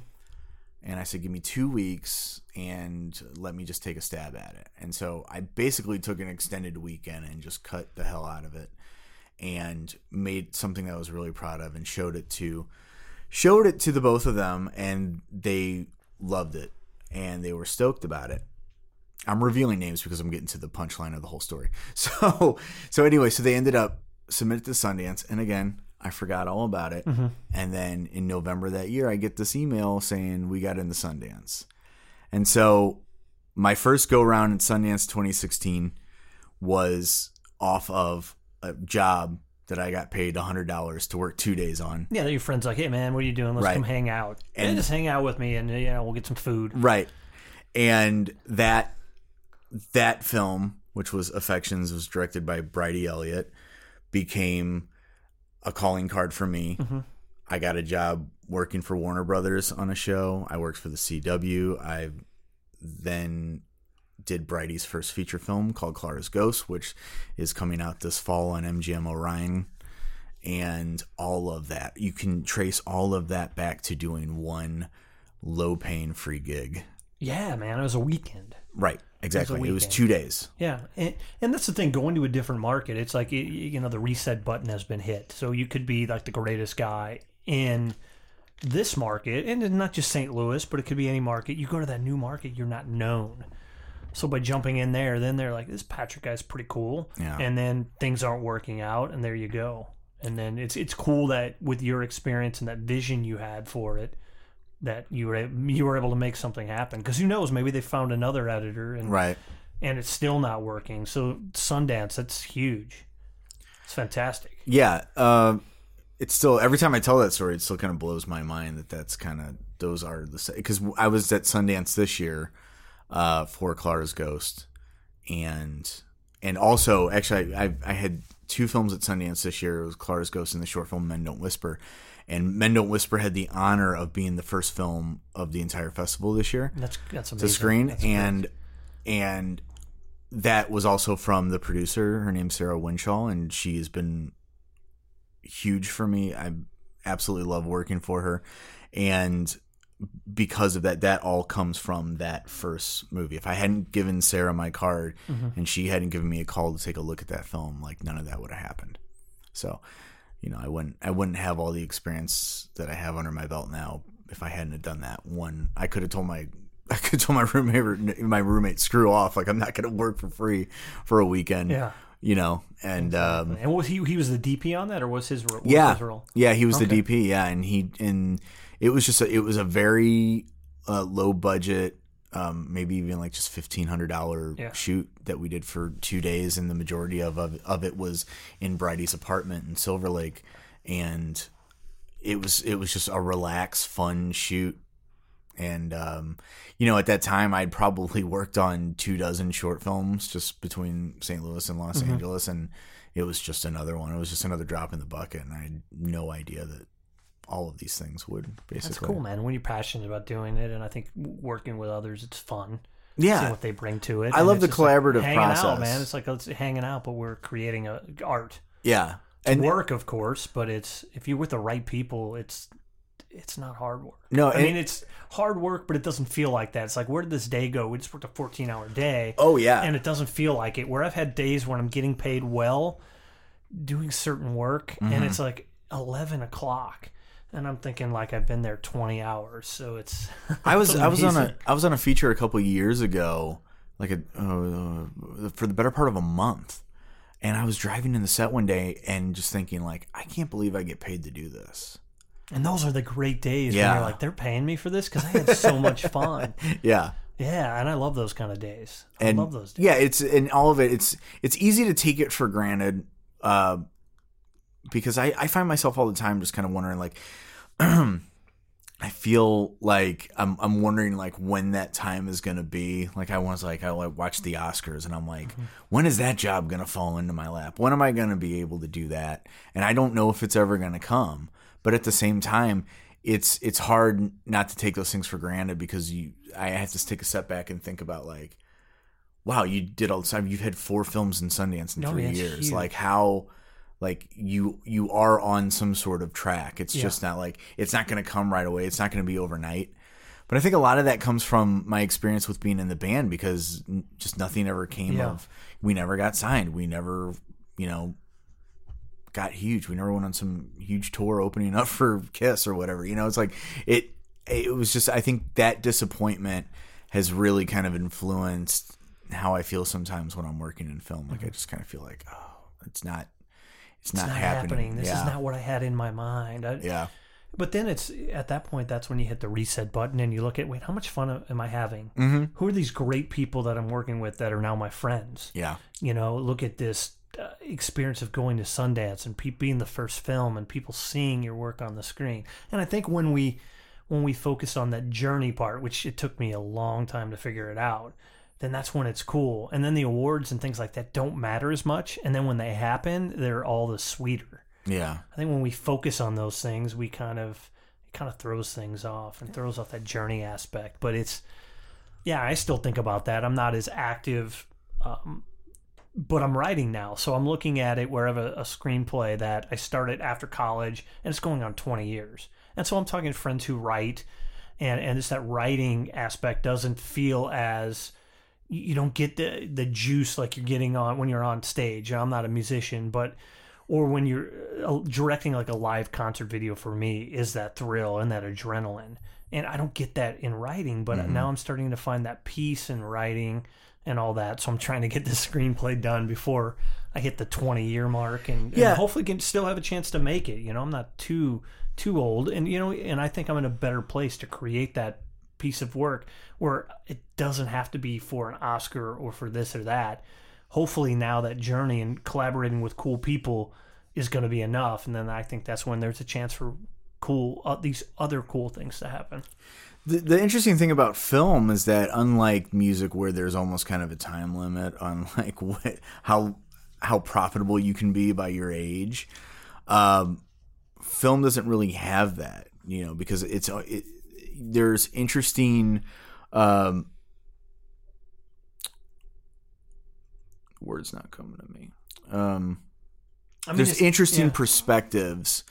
And I said, give me two weeks and let me just take a stab at it. And so I basically took an extended weekend and just cut the hell out of it and made something that I was really proud of and showed it to showed it to the both of them and they loved it and they were stoked about it. I'm revealing names because I'm getting to the punchline of the whole story. <laughs> So so anyway, so they ended up submitted to Sundance and again, I forgot all about it. Mm-hmm. And then in November that year I get this email saying we got into Sundance. And so my first go round in Sundance 2016 was off of a job that I got paid $100 to work 2 days on. yeah your friend's like hey man what are you doing let's Right. come hang out and And- just hang out with me and you know we'll get some food Right. And that that film, which was Affections, was directed by Bridey Elliott, became a calling card for me. Mm-hmm. I got a job working for Warner Brothers on a show. I worked for the CW. I then did Bridey's first feature film called Clara's Ghost, which is coming out this fall on MGM Orion. And all of that, you can trace all of that back to doing one low paying free gig. yeah man it was a weekend Right. Exactly. It was, two days. Yeah, and, and that's the thing. Going to a different market, it's like you know the reset button has been hit. So you could be like the greatest guy in this market, and not just St. Louis, but it could be any market. You go to that new market, you're not known. So by jumping in there, then they're like, "This Patrick guy's pretty cool," Yeah. and then things aren't working out, and there you go. And then it's it's cool that with your experience and that vision you had for it, that you were you were able to make something happen. Because who knows, maybe they found another editor and Right. and it's still not working. So Sundance, that's huge. It's fantastic. Yeah. Uh, it's still, every time I tell that story, it still kind of blows my mind that that's kind of, those are the, same because I was at Sundance this year uh, for Clara's Ghost. And and also actually I, I I had two films at Sundance this year. It was Clara's Ghost and the short film Men Don't Whisper. And Men Don't Whisper had the honor of being the first film of the entire festival this year. That's that's amazing. to screen. That's great. and and that was also from the producer. Her name's sarah Winshall and she has been huge for me. I absolutely love working for her. And because of that that all comes from that first movie. If i hadn't given sarah my card Mm-hmm. and she hadn't given me a call to take a look at that film like none of that would have happened. So you know i wouldn't i wouldn't have all the experience that i have under my belt now if i hadn't have done that one i could have told my <laughs> I could tell my roommate, my roommate, screw off. Like I'm not going to work for free for a weekend. Yeah. you know, and um, And was he he was the DP on that, or was his, ro- was yeah, his role? yeah, he was Okay. the DP. Yeah, and he and it was just a, it was a very uh, low budget, um, maybe even like just fifteen hundred dollar Yeah. shoot that we did for two days, and the majority of of, of it was in Bridey's apartment in Silver Lake, and it was it was just a relaxed, fun shoot. And um, you know, at that time, I'd probably worked on two dozen short films just between St. Louis and Los Angeles, and it was just another one. It was just another drop in the bucket, and I had no idea that all of these things would basically. That's cool, man. When you're passionate about doing it, and I think working with others, it's fun. Yeah. what they bring to it. I And love the just like collaborative hanging out, process. man. It's like it's hanging out, but we're creating a art. Yeah, and work, of course, but it's if you're with the right people, it's it's not hard work. No, I mean it's hard work, but it doesn't feel like that. It's like where did this day go? We just worked a 14 hour day. Oh, yeah. and it doesn't feel like it. Where I've had days when I'm getting paid well, doing certain work, Mm-hmm. and it's like 11 o'clock. And I'm thinking like I've been there 20 hours, so it's. <laughs> I was it's I was on a I was on a feature a couple years ago, like a uh, for the better part of a month, and I was driving in the set one day and just thinking like I can't believe I get paid to do this. And those are the great days when Yeah. you're like, they're paying me for this because I had so much <laughs> fun. Yeah. Yeah, and I love those kind of days. I and love those days. yeah it's and all of it it's it's easy to take it for granted uh because i i find myself all the time just kind of wondering like <clears throat> i feel like i'm i'm wondering like when that time is gonna be like i was like i like watch the oscars and i'm like mm-hmm. when is that job gonna fall into my lap when am i gonna be able to do that and i don't know if it's ever gonna come but at the same time it's it's hard not to take those things for granted because you i have to take a step back and think about like wow, you did all this time. You've had four films in Sundance in No, three years. huge. Like how, like you you are on some sort of track. It's Yeah. just not like it's not going to come right away. It's not going to be overnight. But I think a lot of that comes from my experience with being in the band because just nothing ever came Yeah. of. We never got signed. We never, you know, got huge. We never went on some huge tour opening up for Kiss or whatever. You know, it's like it. It was just. I think that disappointment has really kind of influenced how I feel sometimes when I'm working in film. Like I mm-hmm. just kind of feel like, oh, it's not. It's, It's not, not happening. happening. This yeah. is not what I had in my mind. I, Yeah. But then it's at that point that's when you hit the reset button and you look at wait how much fun am I having? Mm-hmm. Who are these great people that I'm working with that are now my friends? Yeah. You know, look at this uh, experience of going to Sundance and pe- being the first film and people seeing your work on the screen. And I think when we when we focus on that journey part, which it took me a long time to figure it out, then that's when it's cool. And then the awards and things like that don't matter as much. And then when they happen, they're all the sweeter. Yeah. I think when we focus on those things, we kind of it kind of throws things off and throws off that journey aspect. But it's yeah, I still think about that. I'm not as active, um, but I'm writing now, so I'm looking at it where I have a, a screenplay that I started after college, and it's going on 20 years. And so I'm talking to friends who write, and and it's that writing aspect doesn't feel as you don't get the the juice like you're getting on when you're on stage. I'm not a musician, but or when you're uh, directing like a live concert video for me is that thrill and that adrenaline. And I don't get that in writing, but now I'm starting to find that peace in writing and all that. So I'm trying to get this <laughs> screenplay done before I hit the 20 year mark and, and hopefully can still have a chance to make it. You know, I'm not too too old and you know and I think I'm in a better place to create that piece of work where it doesn't have to be for an Oscar or for this or that. Hopefully now that journey and collaborating with cool people is going to be enough and then I think that's when there's a chance for cool uh, these other cool things to happen. The, the interesting thing about film is that unlike music, where there's almost kind of a time limit on <laughs> like what how how profitable you can be by your age, um, film doesn't really have that. You know, because it's it, there's interesting. Um, words not coming to me. Um, I mean, there's interesting yeah. perspectives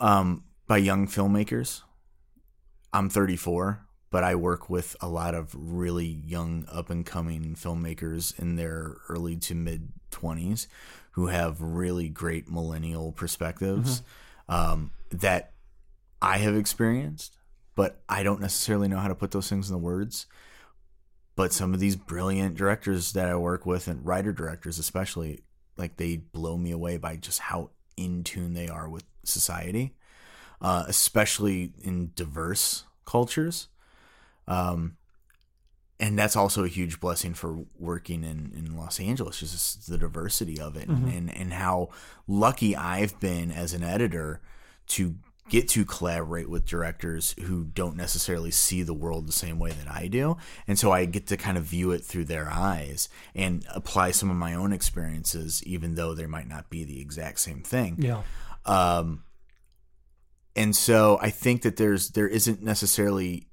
um, by young filmmakers. I'm 34, but I work with a lot of really young, up and coming filmmakers in their early to mid 20s who have really great millennial perspectives um, that I have experienced, but I don't necessarily know how to put those things in the words. But some of these brilliant directors that I work with, and writer directors especially, like they blow me away by just how in tune they are with society, uh, especially in diverse cultures. Um, and that's also a huge blessing for working in, in Los Angeles, just the diversity of it and, and, and how lucky I've been as an editor to get to collaborate with directors who don't necessarily see the world the same way that I do. And so I get to kind of view it through their eyes and apply some of my own experiences, even though they might not be the exact same thing. Yeah. Um, and so I think that there's there isn't necessarily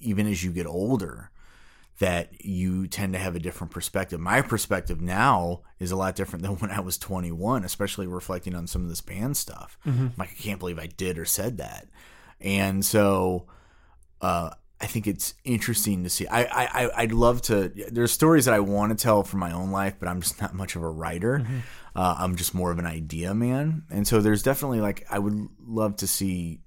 even as you get older that you tend to have a different perspective. My perspective now is a lot different than <laughs> when I was 21, especially reflecting on some of this band stuff. Like I can't believe I did or said that. And so uh, I think it's interesting to see. I, I I'd love to. There's stories that I want to tell from my own life, but I'm just not much of a writer. Uh, I'm just more of an idea man, and so there's definitely like I would love to see.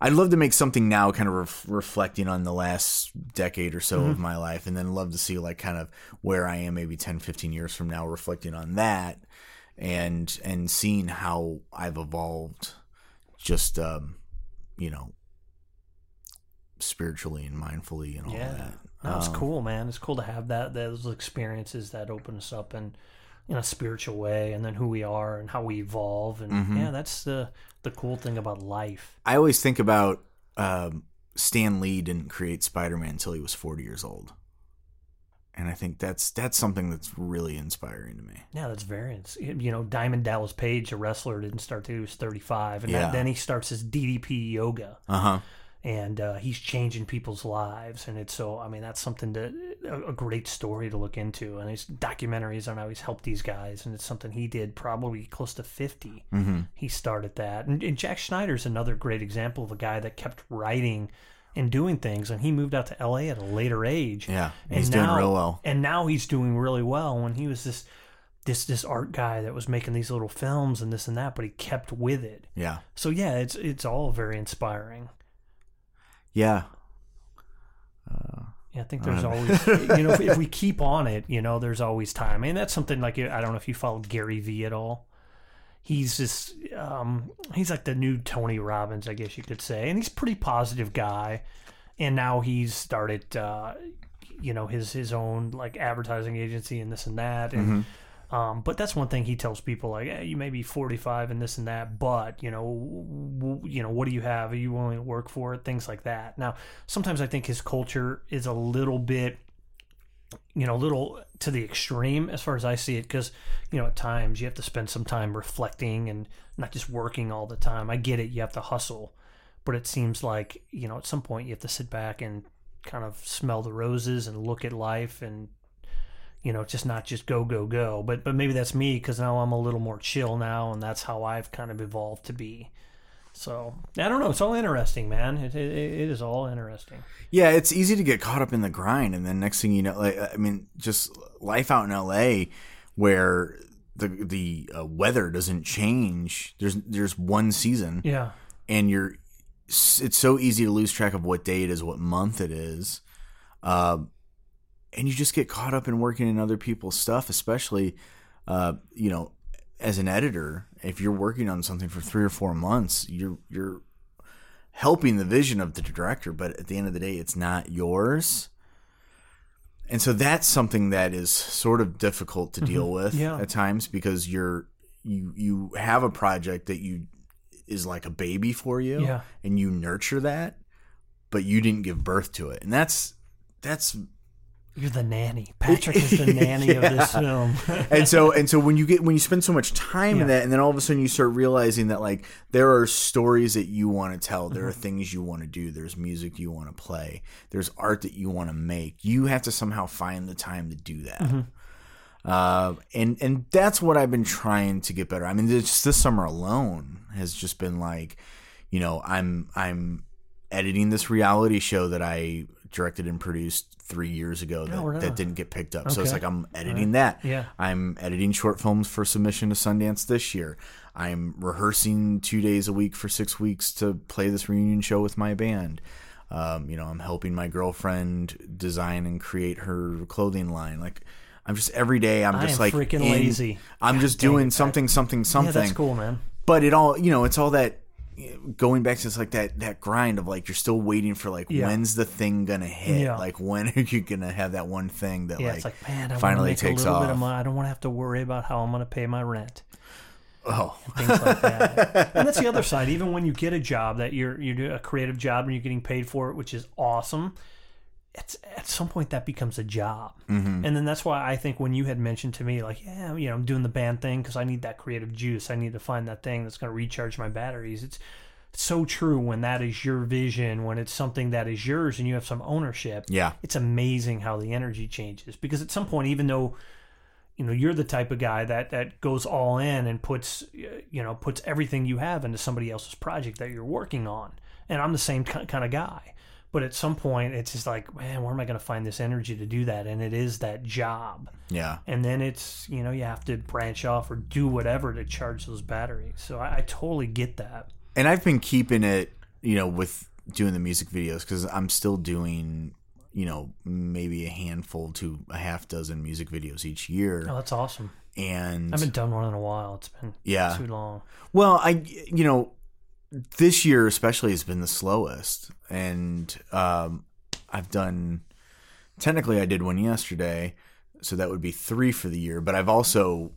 I'd love to make something now, kind of ref- reflecting on the last decade or so of my life, and then love to see like kind of where I am, maybe 10, 15 years from now, reflecting on that, and and seeing how I've evolved, just um, you know, spiritually and mindfully and all Yeah, that. that's Um, cool, man. It's cool to have that those experiences that open us up in in a spiritual way, and then who we are and how we evolve, and Mm-hmm. yeah, that's the the cool thing about life. I always think about um, Stan Lee didn't create Spider Man until he was 40 years old. And I think that's that's something that's really inspiring to me. Yeah, that's variance. You know, Diamond Dallas Page, a wrestler, didn't start till he was 35, and Yeah. that, then he starts his DDP yoga, Uh huh. And uh, he's changing people's lives. And it's so, I mean, that's something to a, a great story to look into. And his documentaries on how he's helped these guys, and it's something he did probably close to 50. Mm-hmm. He started that, and, and Jack Snyder's another great example of a guy that kept writing and doing things, and he moved out to LA at a later age. Yeah, And he's doing now- real well. And now he's doing really well. When he was this this this art guy that was making these little films and this and that, but he kept with it. Yeah, So yeah, it's it's all very inspiring. Yeah, Yeah, I think there's always you know if, if we <laughs> keep on it, you know, there's always time. And that's something like I don't know if you follow Gary Vee at all. He's just um, he's like the new Tony Robbins, I guess you could say, and he's a pretty positive guy. And now he's started, uh, you know, his his own like advertising agency and this and that. And um, but that's one thing he tells people like, hey, you may be 45 and this and that, but you know, w- you know, what do you have? Are you willing to work for it? Things like that. Now, sometimes I think his culture is a little bit, you know, a little to the extreme as far as I see it, because you know, at times you have to spend some time reflecting and not just working all the time. I get it, you have to hustle, but it seems like you know, at some point you have to sit back and kind of smell the roses and look at life and you know, just not just go go go. But but maybe that's me because now I'm a little more chill now, and that's how I've kind of evolved to be. So I don't know. It's all interesting, man. It, it, it is all interesting. yeah. It's easy to get caught up in the grind, and then next thing you know, like I mean, just life out in L.A. where the the uh, weather doesn't change. There's there's one season. Yeah, and you're it's so easy to lose track of what day it is, what month it is, uh, and you just get caught up in working in other people's stuff, especially uh, you know as an editor. If you're working on something for three or four months, you're you're helping the vision of the director, but at the end of the day, it's not yours. And so that's something that is sort of difficult to deal with Yeah. at times because you're you you have a project that you is like a baby for you Yeah. and you nurture that but you didn't give birth to it, and that's that's You're the nanny. <laughs> Patrick is the nanny of this film. <laughs> and so and so when you get when you spend so much time in that and then all of a sudden you start realizing that like there are stories that you want to tell there are Mm-hmm. things you want to do there's music you want to play there's art that you want to make you have to somehow find the time to do that Mm-hmm. uh, and and that's what I've been trying to get better I mean just this summer alone has just been like you know I'm I'm editing this reality show that I directed and produced three years ago that, Oh, really? that didn't get picked up so it's like I'm editing that Yeah. I'm editing short films for submission to Sundance this year. I'm rehearsing two days a week for six weeks to play this reunion show with my band. Um, you know, I'm helping my girlfriend design and create her clothing line. Like, I'm just every day. I'm just like freaking in- lazy. I'm just doing it, something, something, yeah, something. that's cool, man. But it all, you know, it's all that going back to it's like that that grind of like you're still waiting for like Yeah. when's the thing gonna hit? Yeah. Like when are you gonna have that one thing that Yeah, like, it's like, man, I finally make takes a little off? bit of money. I don't want to have to worry about how I'm going to pay my rent. oh things like that. <laughs> and that's the other side. Even when you get a job that you're you do a creative job and you're getting paid for it, which is awesome. It's at some point that becomes a job, Mm-hmm. and then that's why I think when you had mentioned to me like, yeah, you know, I'm doing the band thing because I need that creative juice. I need to find that thing that's going to recharge my batteries. It's so true when that is your vision, when it's something that is yours and you have some ownership. yeah. It's amazing how the energy changes because at some point, even though you know you're the type of guy that that goes all in and puts you know puts everything you have into somebody else's project that you're working on and i'm the same kind of guy but at some point it's just like man where am i going to find this energy to do that? And it is that job. Yeah. and then it's you know you have to branch off or do whatever to charge those batteries. So i, I totally get that. And I've been keeping it, you know, with doing the music videos because I'm still doing, you know, maybe a handful to a half dozen music videos each year, oh that's awesome. And i haven't done one in a while. It's been Yeah. too long. Well, I, you know, this year especially has been the slowest, and um, I've done. Technically, I did one yesterday, so that would be three for the year. But I've also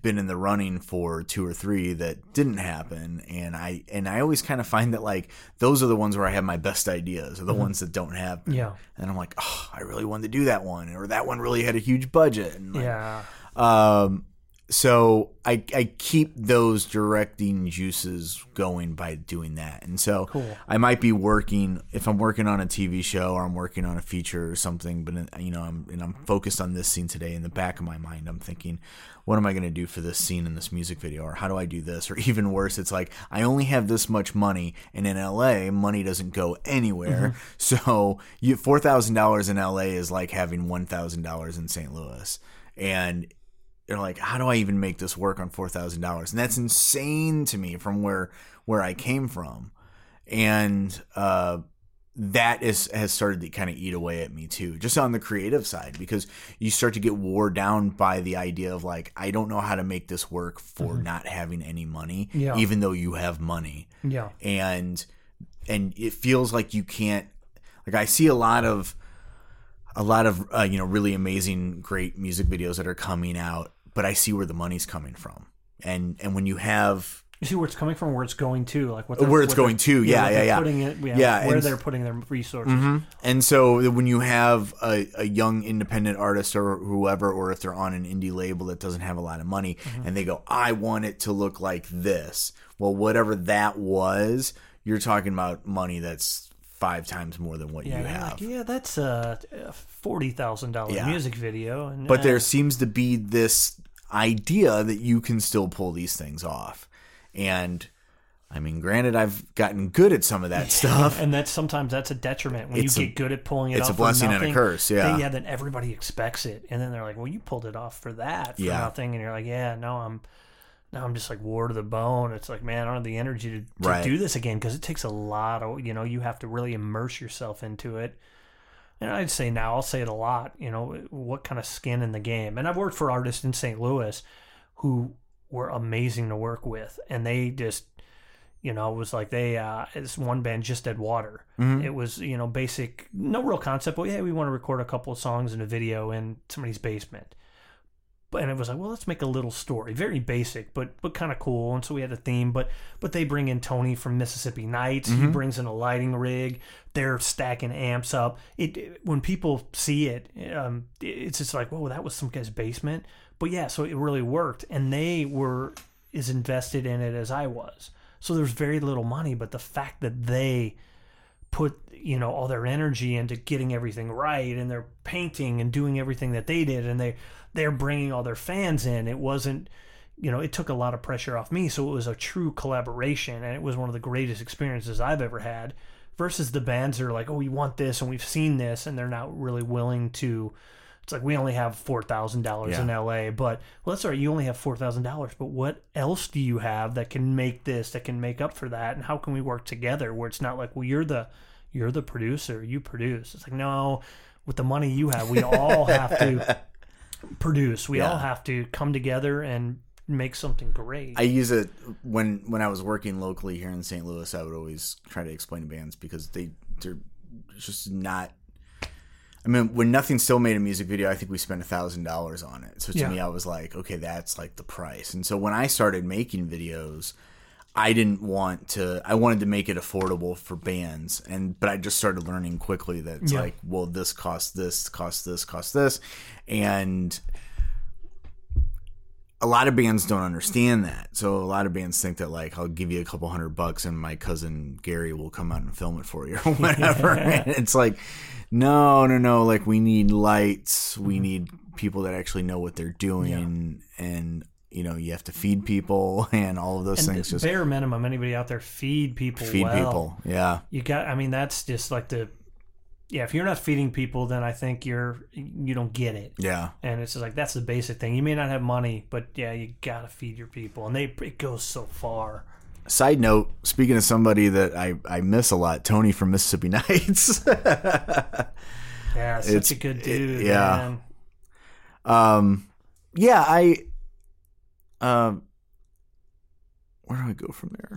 been in the running for two or three that didn't happen and i and i always kind of find that like those are the ones where i have my best ideas are the ones that don't happen Yeah. and i'm like oh i really wanted to do that one or that one really had a huge budget and like, yeah um so i i keep those directing juices going by doing that. And so Cool. i might be working if i'm working on a tv show or i'm working on a feature or something but uh, you know i'm and i'm focused on this scene today in the back of my mind i'm thinking what am i going to do for this scene in this music video? Or how do i do this? Or <laughs> even worse it's like i only have this much money and in la money doesn't go anywhere. <laughs> So you $4000 in la is like having $1000 in st louis. And they're like, how do I even make this work on four thousand dollars? And that's insane to me from where where I came from, and uh, that is has started to kind of eat away at me too, just on the creative side, because you start to get wore down by the idea of like, I don't know how to make this work for not having any money, Yeah. even though you have money yeah and and it feels like you can't like I see a lot of a lot of uh, you know really amazing great music videos that are coming out but I see where the money's coming from. And and when you have You see where it's coming from, where it's going to, like what Where it's going to, yeah, what yeah, yeah. Putting it, yeah, Yeah, where and- they're putting their resources. and so when you have a, a young independent artist or whoever or if they're on an indie label that doesn't have a lot of money and they go I want it to look like this. Well whatever that was you're talking about money that's five times more than what Yeah, you have like, yeah, that's a forty thousand dollar Yeah. music video, and but uh, there seems to be this idea that you can still pull these things off and i mean granted i've gotten good at some of that <laughs> stuff and that's sometimes that's a detriment when It's you a- get good at pulling it it's off. a blessing for and a curse, yeah. then, yeah. Then everybody expects it, and then they're like, "Well, you pulled it off for that, for Yeah. nothing," and you're like, "Yeah, no, I'm." Now I'm just like war to the bone. It's like, man, I don't have the energy to, to Right. do this again because it takes a lot of, you know, you have to really immerse yourself into it. And I'd say now, I'll say it a lot, you know, what kind of skin in the game. And I've worked for artists in St. Louis who were amazing to work with. And they just, you know, it was like they, uh, this one band just did water. It was, you know, basic, no real concept, but yeah, we want to record a couple of songs and a video in somebody's basement. And it was like, well, let's make a little story, very basic, but but kind of cool. And so we had a theme. But but they bring in Tony from Mississippi Nights. He brings in a lighting rig. They're stacking amps up. It, it- when people see it, um, it's just like, whoa, that was some guy's basement. But yeah, so it really worked, and they were as invested in it as I was. So there's very little money, but the fact that they put you know all their energy into getting everything right and they're painting and doing everything that they did and they they're bringing all their fans in. It wasn't you know it took a lot of pressure off me so it was a true collaboration and it was one of the greatest experiences i've ever had versus the bands that are like oh we want this and we've seen this and they're not really willing to it's like we only have four thousand dollars in LA, but well, that's all right. You only have four thousand dollars, but what else do you have that can make this, that can make up for that, and how can we work together? Where it's not like, well, you're the, you're the producer, you produce. It's like no, with the money you have, we <laughs> all have to produce. We all have to come together and make something great. I use it when when I was working locally here in St. Louis. I would always try to explain to bands because they they're just not. I mean, when nothing still made a music video, I think we spent a thousand dollars on it. So to Yeah. me, I was like, okay, that's like the price. And so when I started making videos, I didn't want to. I wanted to make it affordable for bands, and but I just started learning quickly that it's Yeah. like, well, this costs this, costs this, costs this, and a lot of bands don't understand that. So a lot of bands think that like I'll give you a couple hundred bucks and my cousin Gary will come out and film it for you or <laughs> whatever. <laughs> and it's like, no, no, no. Like we need lights. We need people that actually know what they're doing, and you know you have to feed people <laughs> and all of those and things. Just bare minimum, anybody out there feed people. feed well. people. Yeah, You got. I mean, that's just like the. Yeah, if you're not feeding people, then I think you're you don't get it. yeah. And it's just like that's the basic thing. You may not have money, but yeah, you gotta feed your people, and they it goes so far. Side note: Speaking of somebody that I I miss a lot, Tony from Mississippi <laughs> Nights. Yeah, such It's- a good it- dude. yeah. man. Um, yeah, I. Um, where do I go from there?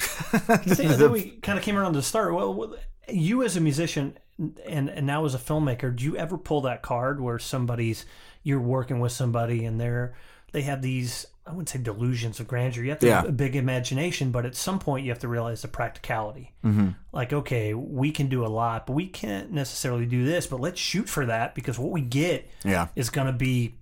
See, <laughs> then we kind of came around to the start. Well, well, you as a musician and and now as a filmmaker, do you ever pull that card where somebody's you're working with somebody and they're they have these I wouldn't say delusions of grandeur. You have to Yeah. have a big imagination, but at some point you have to realize the practicality. Mm-hmm. Like, okay, we can do a lot, but we can't necessarily do this. But let's shoot for that because what we get yeah, is going to be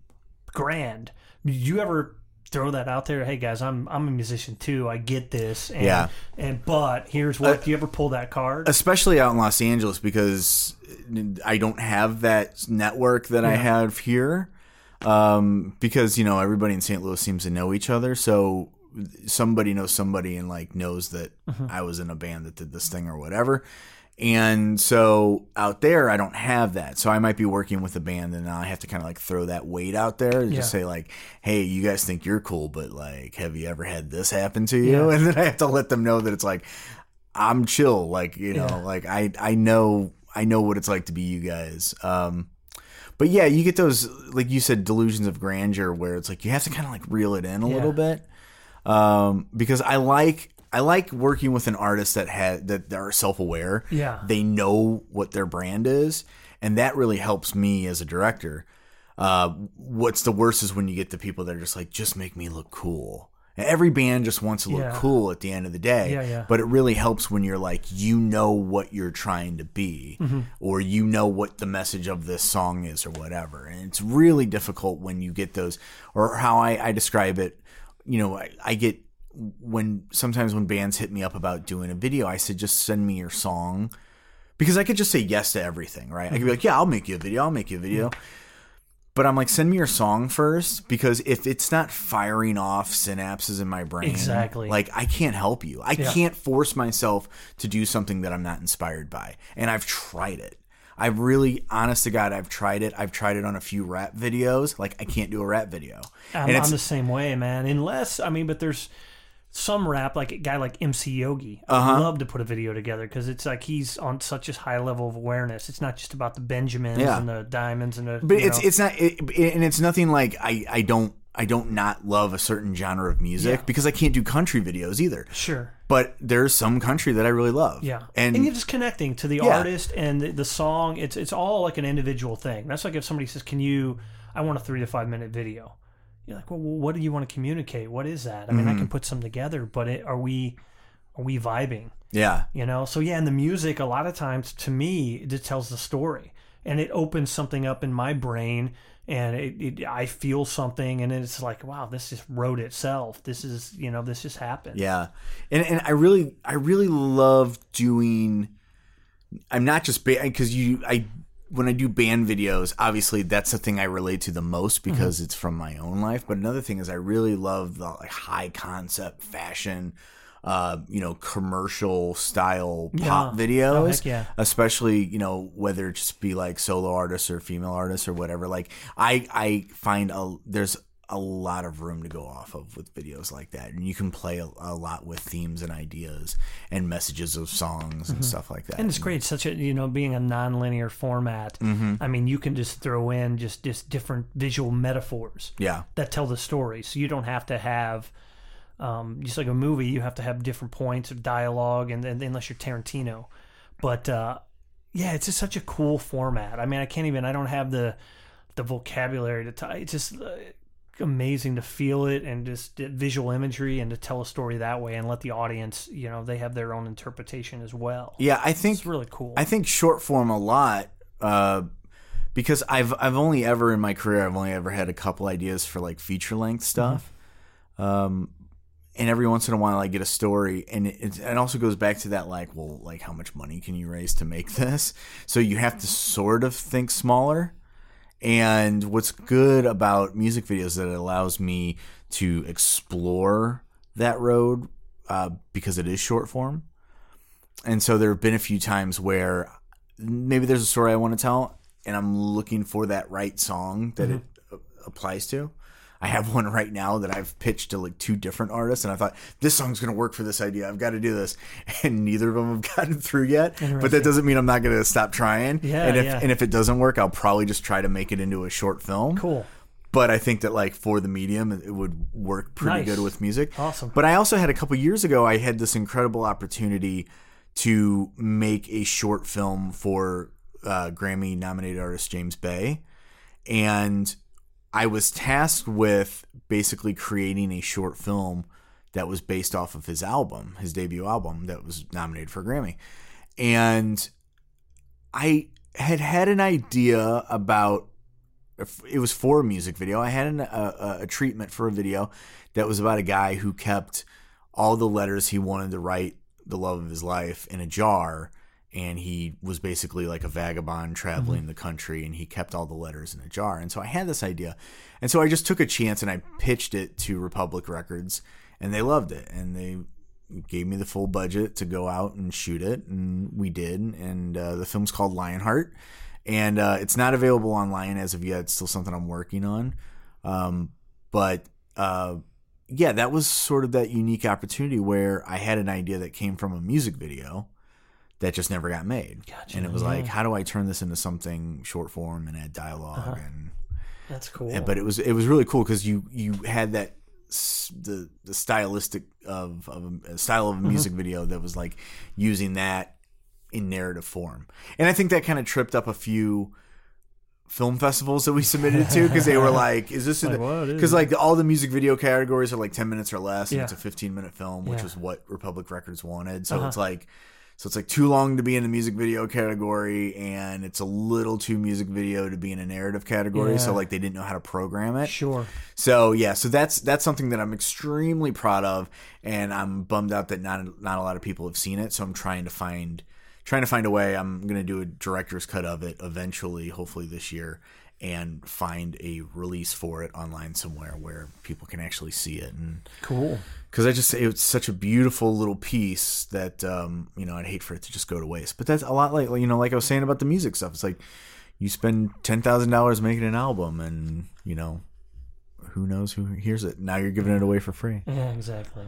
grand. Did you ever throw that out there? Hey guys, I'm I'm a musician too. I get this. And, Yeah. And but here's what. do you ever pull that card? especially out in Los Angeles because I don't have that network that I have here. Um, because you know everybody in St. Louis seems to know each other, so somebody knows somebody and like knows that I was in a band that did this thing or whatever. And so out there, I don't have that. So I might be working with a band, and I have to kind of like throw that weight out there and Yeah. just say like, "Hey, you guys think you're cool, but like, have you ever had this happen to you?" Yeah. <laughs> And then I have to let them know that it's like, I'm chill. Like, you know, Yeah. like I, I know, I know what it's like to be you guys. Um, but yeah, you get those, like you said, delusions of grandeur where it's like you have to kind of like reel it in a Yeah. little bit. Um, because I like, I like working with an artist that had that are self aware. Yeah. they know what their brand is, and that really helps me as a director. Uh, what's the worst is when you get the people that are just like, just make me look cool. Every band just wants to look Yeah. cool at the end of the day. Yeah, yeah. But it really helps when you're like, you know what you're trying to be, Mm-hmm. or you know what the message of this song is, or whatever. And it's really difficult when you get those, or how I, I describe it. You know, I, I get when sometimes when bands hit me up about doing a video, I said, just send me your song because I could just say yes to everything, right? I could be like, yeah, I'll make you a video, I'll make you a video. But I'm like, send me your song first because if it's not firing off synapses in my brain, Exactly. like I can't help you. I Yeah. can't force myself to do something that I'm not inspired by. And I've tried it. I've really, honest to God, I've tried it. I've tried it on a few rap videos. Like I can't do a rap video. I'm, and it's I'm the same way, man. Unless I mean, but there's some rap like a guy like MC Yogi. Uh-huh. I love to put a video together because it's like he's on such a high level of awareness. It's not just about the Benjamins Yeah. and the diamonds and the. but it's know. it's not it, and it's nothing like I I don't I don't not love a certain genre of music Yeah. because I can't do country videos either. sure. But there's some country that I really love. Yeah, and, you're just connecting to the Yeah. artist and the, the song. It's it's all like an individual thing. That's like if somebody says, "Can you?" I want a three to five minute video. You're like, well, what do you want to communicate? What is that? I mean, I can mm-hmm. put some together, but it, are we are we vibing? Yeah. You know, so yeah, and the music a lot of times to me it tells the story, and it opens something up in my brain, and it, it I feel something, and it's like, wow, this just wrote itself. This is you know, this just happened. Yeah, and and I really I really love doing. I'm not just because you I when I do band videos, obviously that's the thing I relate to the most because it's from my own life. But another thing is I really love the like high concept fashion. Uh, you know, commercial style pop Yeah. videos, Oh, yeah. especially you know whether it just be like solo artists or female artists or whatever. Like I, I find a there's a lot of room to go off of with videos like that, and you can play a, a lot with themes and ideas and messages of songs and stuff like that. Mm-hmm. And it's great, such a you know, being a non-linear format. Mm-hmm. I mean, you can just throw in just just different visual metaphors. Yeah, that tell the story. So you don't have to have um, just like a movie. You have to have different points of dialogue, and, and unless you're Tarantino, but uh, yeah, it's just such a cool format. I mean, I can't even. I don't have the the vocabulary to. T- it's just uh, amazing to feel it and just visual imagery and to tell a story that way and let the audience, you know, they have their own interpretation as well. yeah. I think It's really cool. I think short form a lot uh, because I've I've only ever in my career I've only ever had a couple ideas for like feature length stuff, um, and every once in a while I get a story, and it, it also goes back to that like well like how much money can you raise to make this? So you have to sort of think smaller. And what's good about music videos is that it allows me to explore that road uh, because it is short form. And so there have been a few times where maybe there's a story I want to tell, and I'm looking for that right song that it uh, applies to. I have one right now that I've pitched to like two different artists, and I thought this song's going to work for this idea. I've got to do this, <laughs> and neither of them have <laughs> gotten through yet. But that doesn't mean I'm not going to stop trying. Yeah, and if yeah. and if it doesn't work, I'll probably just try to make it into a short film. cool. But I think that like for the medium, it would work pretty Nice. good with music. Awesome. But I also had a couple years ago, I had this incredible opportunity to make a short film for uh, Grammy nominated artist James Bay. And I was tasked with basically creating a short film that was based off of his album, his debut album that was nominated for a Grammy. And I had had an idea about it was for a music video. I had an, a- a treatment for a video that was about a guy who kept all the letters he wanted to write the love of his life in a jar and he was basically like a vagabond traveling the country and he kept all the letters in a jar. And so i had this idea and so i just took a chance and i pitched it to republic records and they loved it and they gave me the full budget to go out and shoot it and we did and uh, the film's called lionheart and uh, it's not available online as of yet. It's still something i'm working on. Um, but uh, yeah, that was sort of that unique opportunity where I had an idea that came from a music video that just never got made. Gotcha, and it was yeah. like, how do I turn this into something short form and add dialog and That's cool. and- but it was it was really cool because you you had that the the stylistic of of a, style of a music video that was like using that in narrative form, and I think that kind of tripped up a few film festivals that we submitted to because they were <laughs> like, "Is this Like, because it? like all the music video categories are like ten minutes or less, and Yeah. it's a fifteen minute film, which Yeah. is what Republic Records wanted. So Uh-huh. it's like." So it's like too long to be in the music video category, and it's a little too music video to be in a narrative category. So like they didn't know how to program it. Sure. So yeah, so that's that's something that I'm extremely proud of, and I'm bummed out that not not a lot of people have seen it. So I'm trying to find trying to find a way. I'm gonna do a director's cut of it eventually, hopefully this year, and find a release for it online somewhere where people can actually see it. And Cool. Because I just say it's such a beautiful little piece that um, you know I'd hate for it to just go to waste. But that's a lot like you know like I was saying about the music stuff. It's like you spend ten thousand dollars making an album, and you know who knows who hears it. Now you're giving it away for free. Yeah, exactly.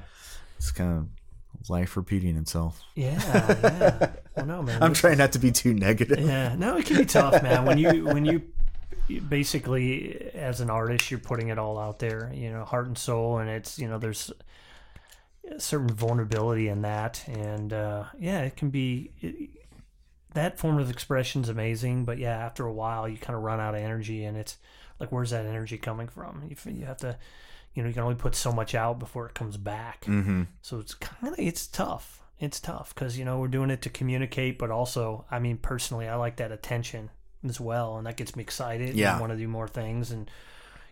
It's kind of life repeating itself. Yeah, yeah. Well, no, man. <laughs> I'm trying not to be too negative. Yeah, no, it can be tough, man. When you when you basically as an artist, you're putting it all out there, you know, heart and soul, and it's you know there's a certain vulnerability in that, and uh, yeah, it can be. It, that form of expression is amazing, but yeah, after a while, you kind of run out of energy, and it's like, where's that energy coming from? You, you have to, you know, you can only put so much out before it comes back. Mm-hmm. So it's kind of it's tough. It's tough because you know we're doing it to communicate, but also, I mean, personally, I like that attention as well, and that gets me excited. and Yeah. I want to do more things, and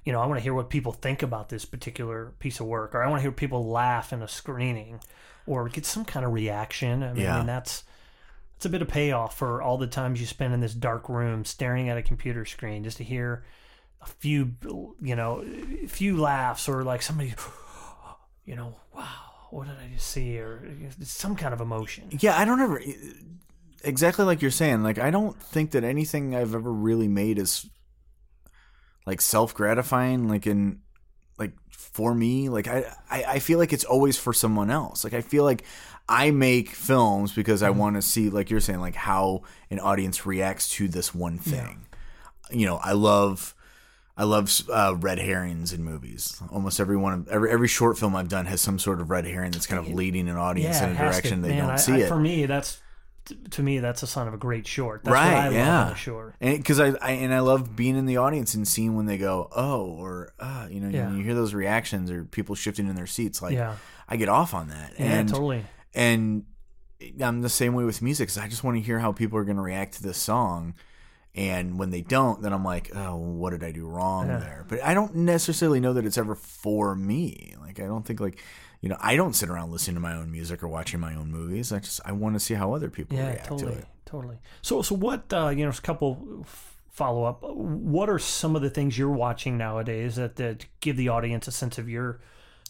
you know, I want to hear what people think about this particular piece of work, or I want to hear people laugh in a screening, or get some kind of reaction. I mean, Yeah. and that's it's a bit of payoff for all the times you spend in this dark room staring at a computer screen just to hear a few, you know, a few laughs or like somebody, <gasps> you know, wow, what did I just see? Or some kind of emotion. Yeah, I don't ever exactly like you're saying. Like I don't think that anything I've ever really made is like self gratifying. Like in like for me, like I, I I feel like it's always for someone else. Like I feel like I make films because I want to see, like you're saying, like how an audience reacts to this one thing. You know, I love. I love uh, red herrings in movies. Almost every one of every every short film I've done has some sort of red herring that's kind of leading an audience in a direction to- they man, don't I- see I- it. For me, that's t- to me that's a sign of a great short. That's right? yeah, short. and because I, I and I love being in the audience and seeing when they go oh or uh, you know Yeah. you, you hear those reactions or people shifting in their seats. Like Yeah. I get off on that. Yeah, and, totally. And I'm the same way with music. 'cause I just want to hear how people are going to react to this song. And when they don't, then I'm like, oh, what did I do wrong Yeah. there? But I don't necessarily know that it's ever for me. Like, I don't think like, you know, I don't sit around listening to my own music or watching my own movies. I just I want to see how other people Yeah, react totally, to it. totally. So, so what? Uh, you know, a couple follow up. What are some of the things you're watching nowadays that, that give the audience a sense of your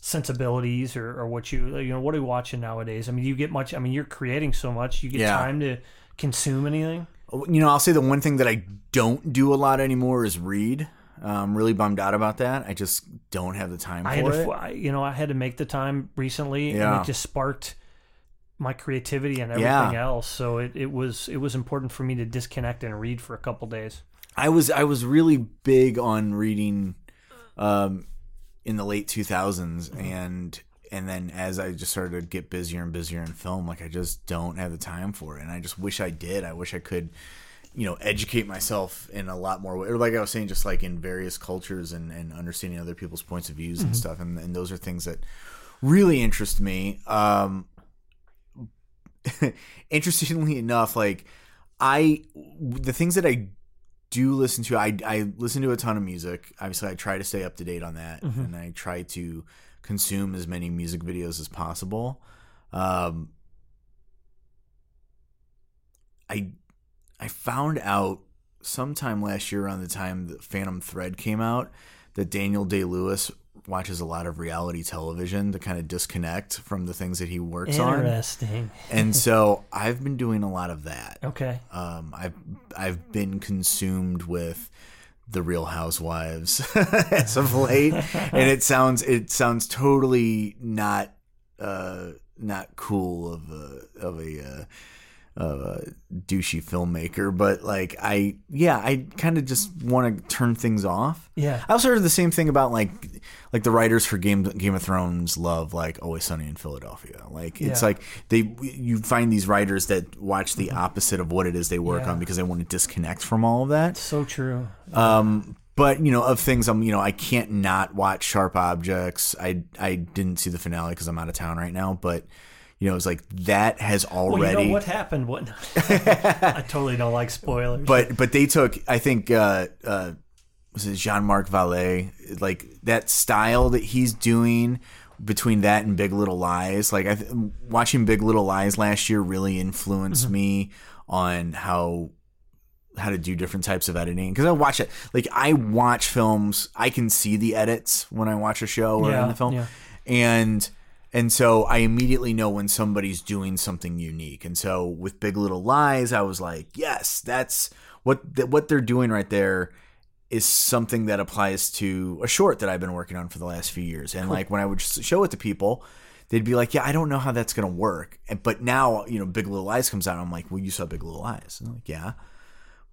sensibilities or, or what you you know what are you watching nowadays? I mean, you get much. I mean, you're creating so much. You get Yeah. time to consume anything. You know, I'll say the one thing that I don't do a lot anymore is read. I'm really bummed out about that. I just don't have the time I had for to, it. I- you know, I had to make the time recently, and it just sparked my creativity and Yeah. everything else. So it, it was it was important for me to disconnect and read for a couple days. I was I was really big on reading um, in the late 2000s and and then as I just started to get busier and busier in film like I just don't have the time for it and I just wish I did I wish I could you know educate myself in a lot more or like I was saying just like in various cultures and, and understanding other people's points of views and stuff and, and those are things that really interest me um <laughs> interestingly enough like I the things that I do listen to I I listen to a ton of music. Obviously, I try to stay up to date on that, and I try to consume as many music videos as possible. Um, I I found out sometime last year around the time that Phantom Thread came out that Daniel Day Lewis watches a lot of reality television to kind of disconnect from the things that he works on. Interesting. And <laughs> so I've been doing a lot of that. Okay. Um, I've I've been consumed with the Real Housewives <laughs> as of <laughs> late, and it sounds it sounds totally not uh, not cool of a of a uh, a douchey filmmaker, but like I yeah I kind of just want to turn things off. Yeah. I also heard of the same thing about like like the writers for Game Game of Thrones love like Always Sunny in Philadelphia. Like it's Yeah. like they you find these writers that watch the opposite of what it is they work Yeah. on because they want to disconnect from all of that. So true. Um, but you know, of things I'm you know I can't not watch Sharp Objects. I I didn't see the finale because I'm out of town right now, but. You know, it's like that has already. Well, you know what happened? What? <laughs> I totally don't like spoilers. but but they took I think uh uh was it Jean Marc Vallée like that style that he's doing between that and Big Little Lies like I th- watching Big Little Lies last year really influenced me on how how to do different types of editing because I watch it like I watch films I can see the edits when I watch a show or Yeah, in the film yeah. and and so I immediately know when somebody's doing something unique. And so with Big Little Lies, I was like, yes, that's what th- what they're doing right there is something that applies to a short that I've been working on for the last few years. And like when I would show it to people, they'd be like, "Yeah, I don't know how that's going to work." And, but now, you know, Big Little Lies comes out. I'm like, "Well, you saw Big Little Lies?" And I'm like, "Yeah."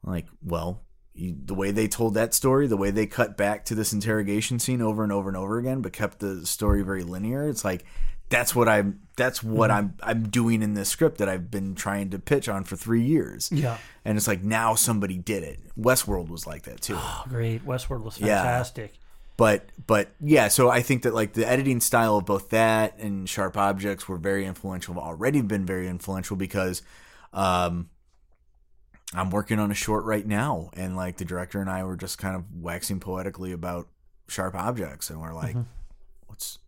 I'm like, well, you, the way they told that story, the way they cut back to this interrogation scene over and over and over again, but kept the story very linear, it's like that's what I'm that's what I'm I'm doing in this script that I've been trying to pitch on for three years. Yeah. and it's like now somebody did it. Westworld was like that too. Oh, great. Westworld was Yeah. fantastic. but but yeah so i think that like the editing style of both that and sharp objects were very influential already been very influential because um i'm working on a short right now and like the director and i were just kind of waxing poetically about sharp objects and we're like mm-hmm. what's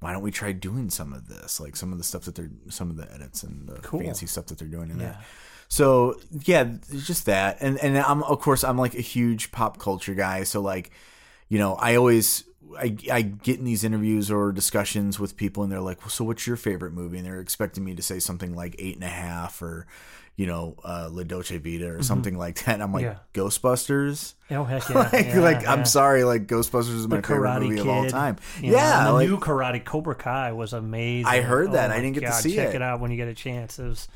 why don't we try doing some of this like some of the stuff that they're some of the edits and the Cool. fancy stuff that they're doing in Yeah. there so yeah just that and and i'm of course i'm like a huge pop culture guy so like you know i always I, I get in these interviews or discussions with people and they're like well, so what's your favorite movie and they're expecting me to say something like eight and a half or you know uh la dolce vita or something like that and i'm like Yeah. ghostbusters Oh heck <laughs> yeah! like yeah, like yeah. i'm sorry like ghostbusters is my favorite movie Kid, of all time know, yeah and the like new Karate Cobra Kai was amazing. I heard that. Oh I didn't get to see check it. Check it out when you get a chance. It was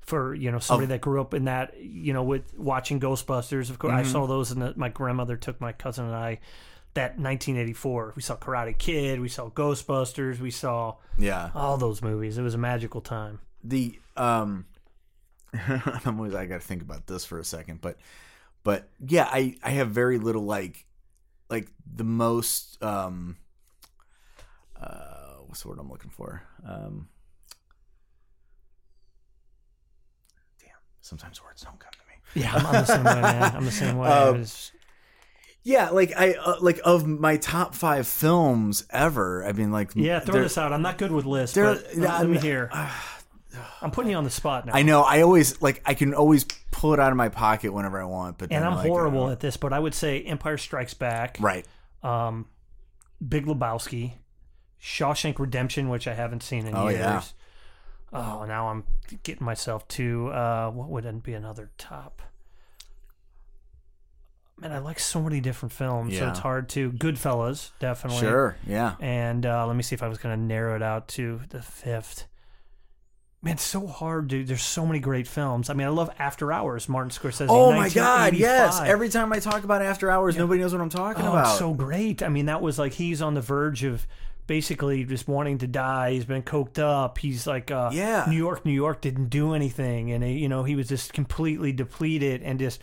for you know somebody that grew up in that you know with watching Ghostbusters. Of course, I Mm-hmm. saw those, and my grandmother took my cousin and I. That 1984, we saw Karate Kid, we saw Ghostbusters, we saw yeah all those movies. It was a magical time. the um <laughs> I'm always I got to think about this for a second, but but yeah, I I have very little like like the most um uh what's the word I'm looking for? Um Damn, sometimes words don't come to me. Yeah, I'm, I'm the same way, man. I'm the same way. Um, was- Yeah, like I uh, like of my top 5 films ever. I mean like yeah, throw this out. I'm not good with lists, but let, let me hear. I'm putting you on the spot now. I know I always like I can always pull it out of my pocket whenever I want, but and I'm like, horrible uh, at this, but I would say Empire Strikes Back, right. um, Big Lebowski, Shawshank Redemption, which I haven't seen in Oh, years. yeah. Oh, now I'm getting myself to uh, what would be another top? Man, I like so many different films, yeah. so it's hard to. Goodfellas, definitely. Sure, yeah. And uh, let me see if I was going to narrow it out to the fifth. Man, it's so hard, dude. There's so many great films. I mean, I love After Hours, Martin Scorsese. Oh my god, yes. Every time I talk about After Hours, nobody knows what I'm talking Oh, about. it's so great. I mean, that was like he's on the verge of basically just wanting to die. He's been coked up. He's like, uh, Yeah. New York, New York didn't do anything, and you know he was just completely depleted and just.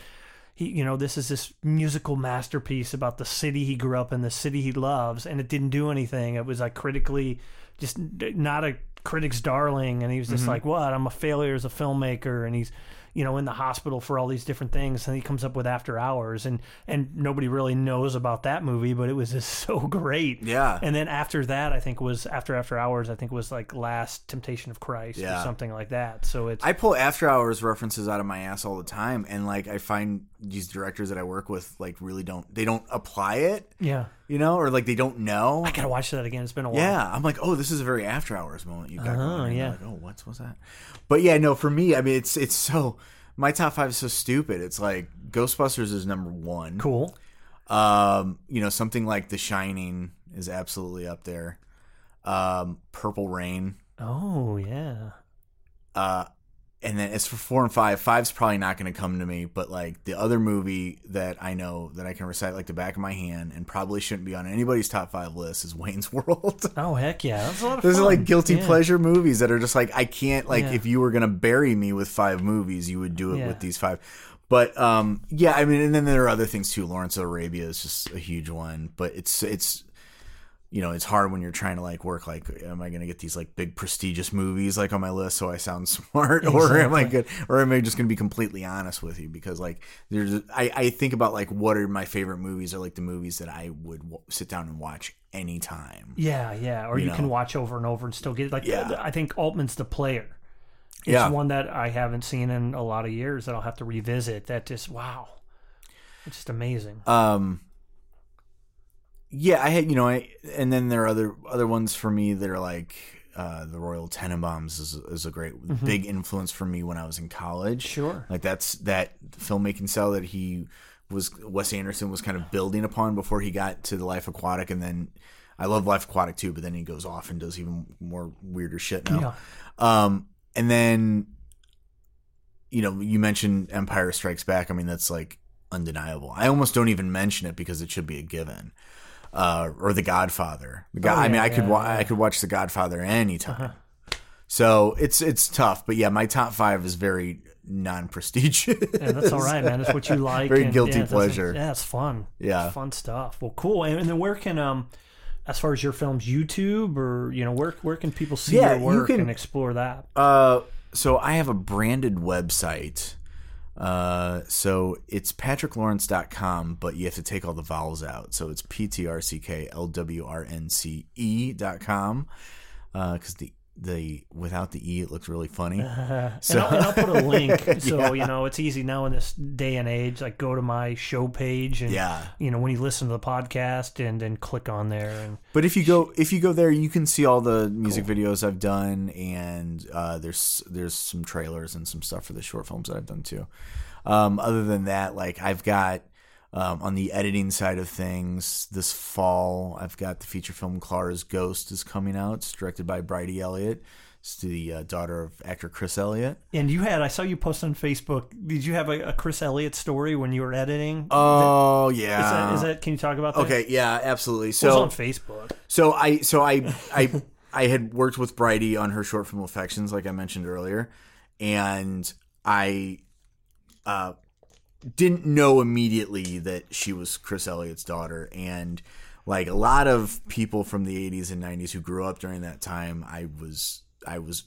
He, you know, this is this musical masterpiece about the city he grew up in, the city he loves, and it didn't do anything. It was like critically, just not a critic's darling, and he was just Mm-hmm. like, "What? I'm a failure as a filmmaker," and he's, you know, in the hospital for all these different things, and he comes up with After Hours, and and nobody really knows about that movie, but it was just <laughs> so great. Yeah. And then after that, I think was after After Hours, I think was like Last Temptation of Christ or Yeah. something like that. So it's I pull After Hours references out of my ass all the time, and like I find these directors that I work with like really don't they don't apply it, yeah. You know, or like they don't know. I gotta watch that again. It's been a while. Yeah, I'm like, oh, this is a very After Hours moment you've got Uh-huh, going. yeah. Like, oh, what's what's that? But yeah, no, for me, I mean, it's it's so my top five is so stupid. It's like Ghostbusters is number one. Cool. Um, you know, something like The Shining is absolutely up there. Um, Purple Rain. Oh yeah. Uh, and then as for four and five, five's probably not going to come to me. But like the other movie that I know that I can recite like the back of my hand and probably shouldn't be on anybody's top five list is Wayne's <laughs> World. Oh heck yeah. That's a lot of Those fun. are like guilty Yeah. pleasure movies that are just like I can't like Yeah. if you were gonna bury me with five movies, you would do it Yeah. with these five. But um yeah, I mean and then there are other things too. Lawrence of Arabia is just a huge one. But it's it's you know, it's hard when you're trying to like work like am I gonna get these like big prestigious movies like on my list so I sound <laughs> smart or am I good or am I just gonna be completely honest with you because like there's I, I think about like what are my favorite movies or like the movies that I would w- sit down and watch anytime. Yeah, yeah. Or you, You can watch over and over and still get. Like Yeah. I think Altman's the player. It's Yeah. one that I haven't seen in a lot of years that I'll have to revisit. That just wow. It's just amazing. um yeah i had you know i and then there are other other ones for me that are like uh the royal tenenbaums is, is a great big influence for me when i was in college. Sure. like that's that filmmaking style that he was wes anderson was kind of building upon before he got to the life aquatic and then i love life aquatic too but then he goes off and does even more weirder shit now. Um and then you know you mentioned empire strikes back. I mean that's like undeniable. I almost don't even mention it because it should be a given uh, or The Godfather. The God, Oh, I mean, yeah, I could yeah, wa- yeah. I could watch The Godfather anytime. So it's it's tough, but yeah, my top five is very non-prestigious. Yeah, that's all right, man. That's what you <laughs> like. Very and, guilty yeah, pleasure. Yeah, it's fun. Yeah. It's fun stuff. Well, cool. And, and then where can um, as far as your films, YouTube or you know where where can people see Yeah, your you work can- and explore that? Uh, so I have a branded website. Uh, so it's patricklawrence.com, but you have to take all the vowels out. So it's p t r c k l w r n c e dot com. Uh, because the the without the e, it looks really funny. <laughs> and, I'll, and I'll put a <laughs> link so Yeah. you know it's easy now in this day and age. Like go to my show page and Yeah. you know when you listen to the podcast and then click on there and But if you go if you go there, you can see all the music videos I've done, and uh, there's there's some trailers and some stuff for the short films that I've done too. Um, other than that, like I've got um, on the editing side of things this fall, I've got the feature film Clara's Ghost is coming out. It's directed by Bridey Elliott. It's the uh, daughter of actor Chris Elliott. and you had I saw you post on Facebook. Did you have a, a Chris Elliott story when you were editing? Oh is, that, yeah. is that? Can you talk about that? okay, yeah, absolutely. It was So on Facebook. So I so I I I had worked with Bridey on her short film Affections, like I mentioned earlier, and I uh, didn't know immediately that she was Chris Elliott's daughter, and like a lot of people from the '80s and '90s who grew up during that time, I was I was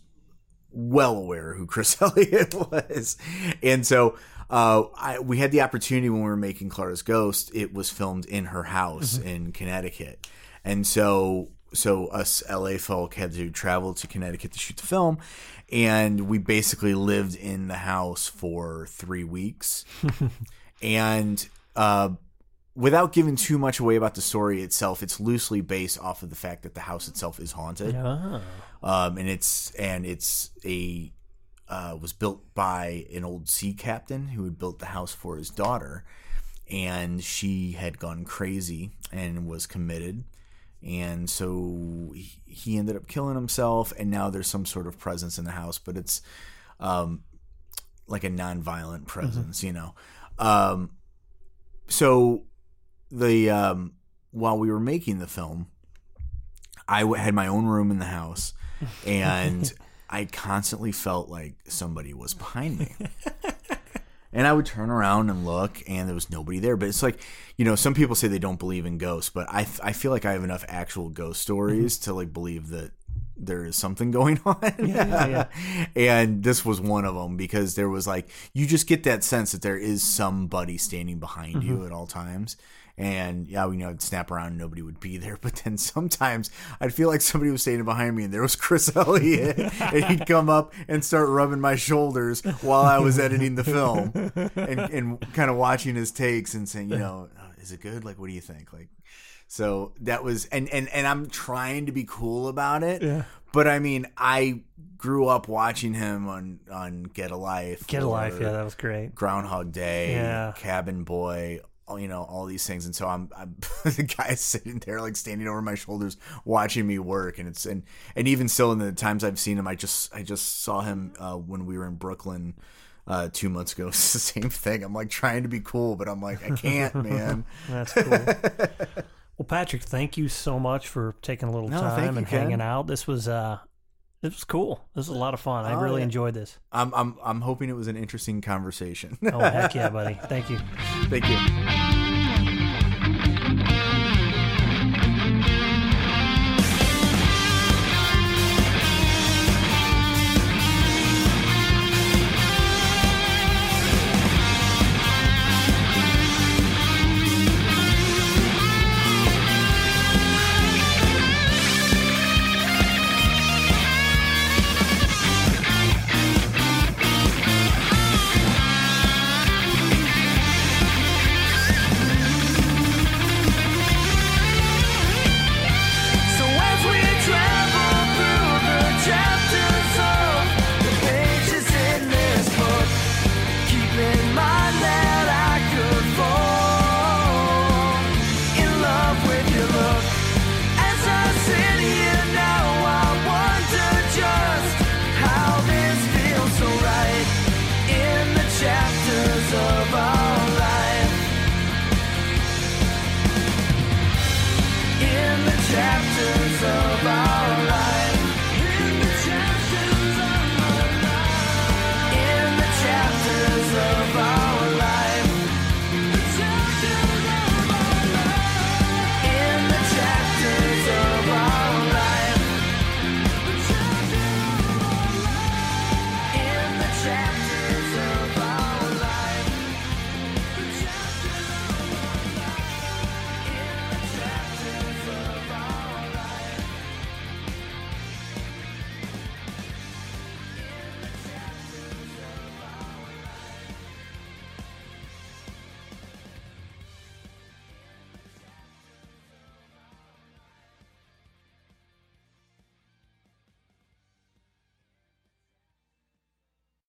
well aware who Chris <laughs> Elliott was, and so uh, I, we had the opportunity when we were making Clara's Ghost. It was filmed in her house in Connecticut, and so so us LA folk had to travel to Connecticut to shoot the film, and we basically lived in the house for three weeks, <laughs> and. Uh, Without giving too much away about the story itself, it's loosely based off of the fact that the house itself is haunted Oh. um, and it's and it's a uh, was built by an old sea captain who had built the house for his daughter, and she had gone crazy and was committed, and so he- ended up killing himself, and now there's some sort of presence in the house, but it's um, like a non-violent presence, you know. Um, so the um, while we were making the film, I w- had my own room in the house, <laughs> and I constantly felt like somebody was behind me. <laughs> And I would turn around and look, and there was nobody there. But it's like, you know, some people say they don't believe in ghosts, but I, I feel like I have enough actual ghost stories mm-hmm. to like believe that there is something <laughs> going on. yeah, yeah. and this was one of them because there was like, you just get that sense that there is somebody standing behind you mm-hmm. at all times. And yeah, you know, I'd snap around and nobody would be there. <laughs> But then sometimes I'd feel like somebody was standing behind me and there was Chris <laughs> Elliott. and he'd come up and start rubbing my shoulders while I was editing the film and, and kind of watching his takes and saying, you know, "Oh, is it good? Like, what do you think? Like, so that was, and, and, and I'm trying to be cool about it. Yeah. But I mean, I grew up watching him on, on Get a Life. Get a life. Yeah, that was great. Groundhog Day, Yeah. Cabin Boy, you know, all these things. And so I'm, I'm <laughs> the guy sitting there like standing over my shoulders watching me work. And it's, and, and even still in the times I've seen him, I just, I just saw him uh, when we were in Brooklyn uh, two months ago. <laughs> It's the same thing. I'm like trying to be cool, but I'm like, I can't, <laughs> man. That's cool. well, Patrick, thank you so much for taking a little No, time and hanging out. This was uh, this was cool. This was a lot of fun. I Oh, really yeah. enjoyed this. I'm, I'm, I'm hoping it was an interesting conversation. Oh heck yeah, <laughs> buddy! Thank you. Thank you.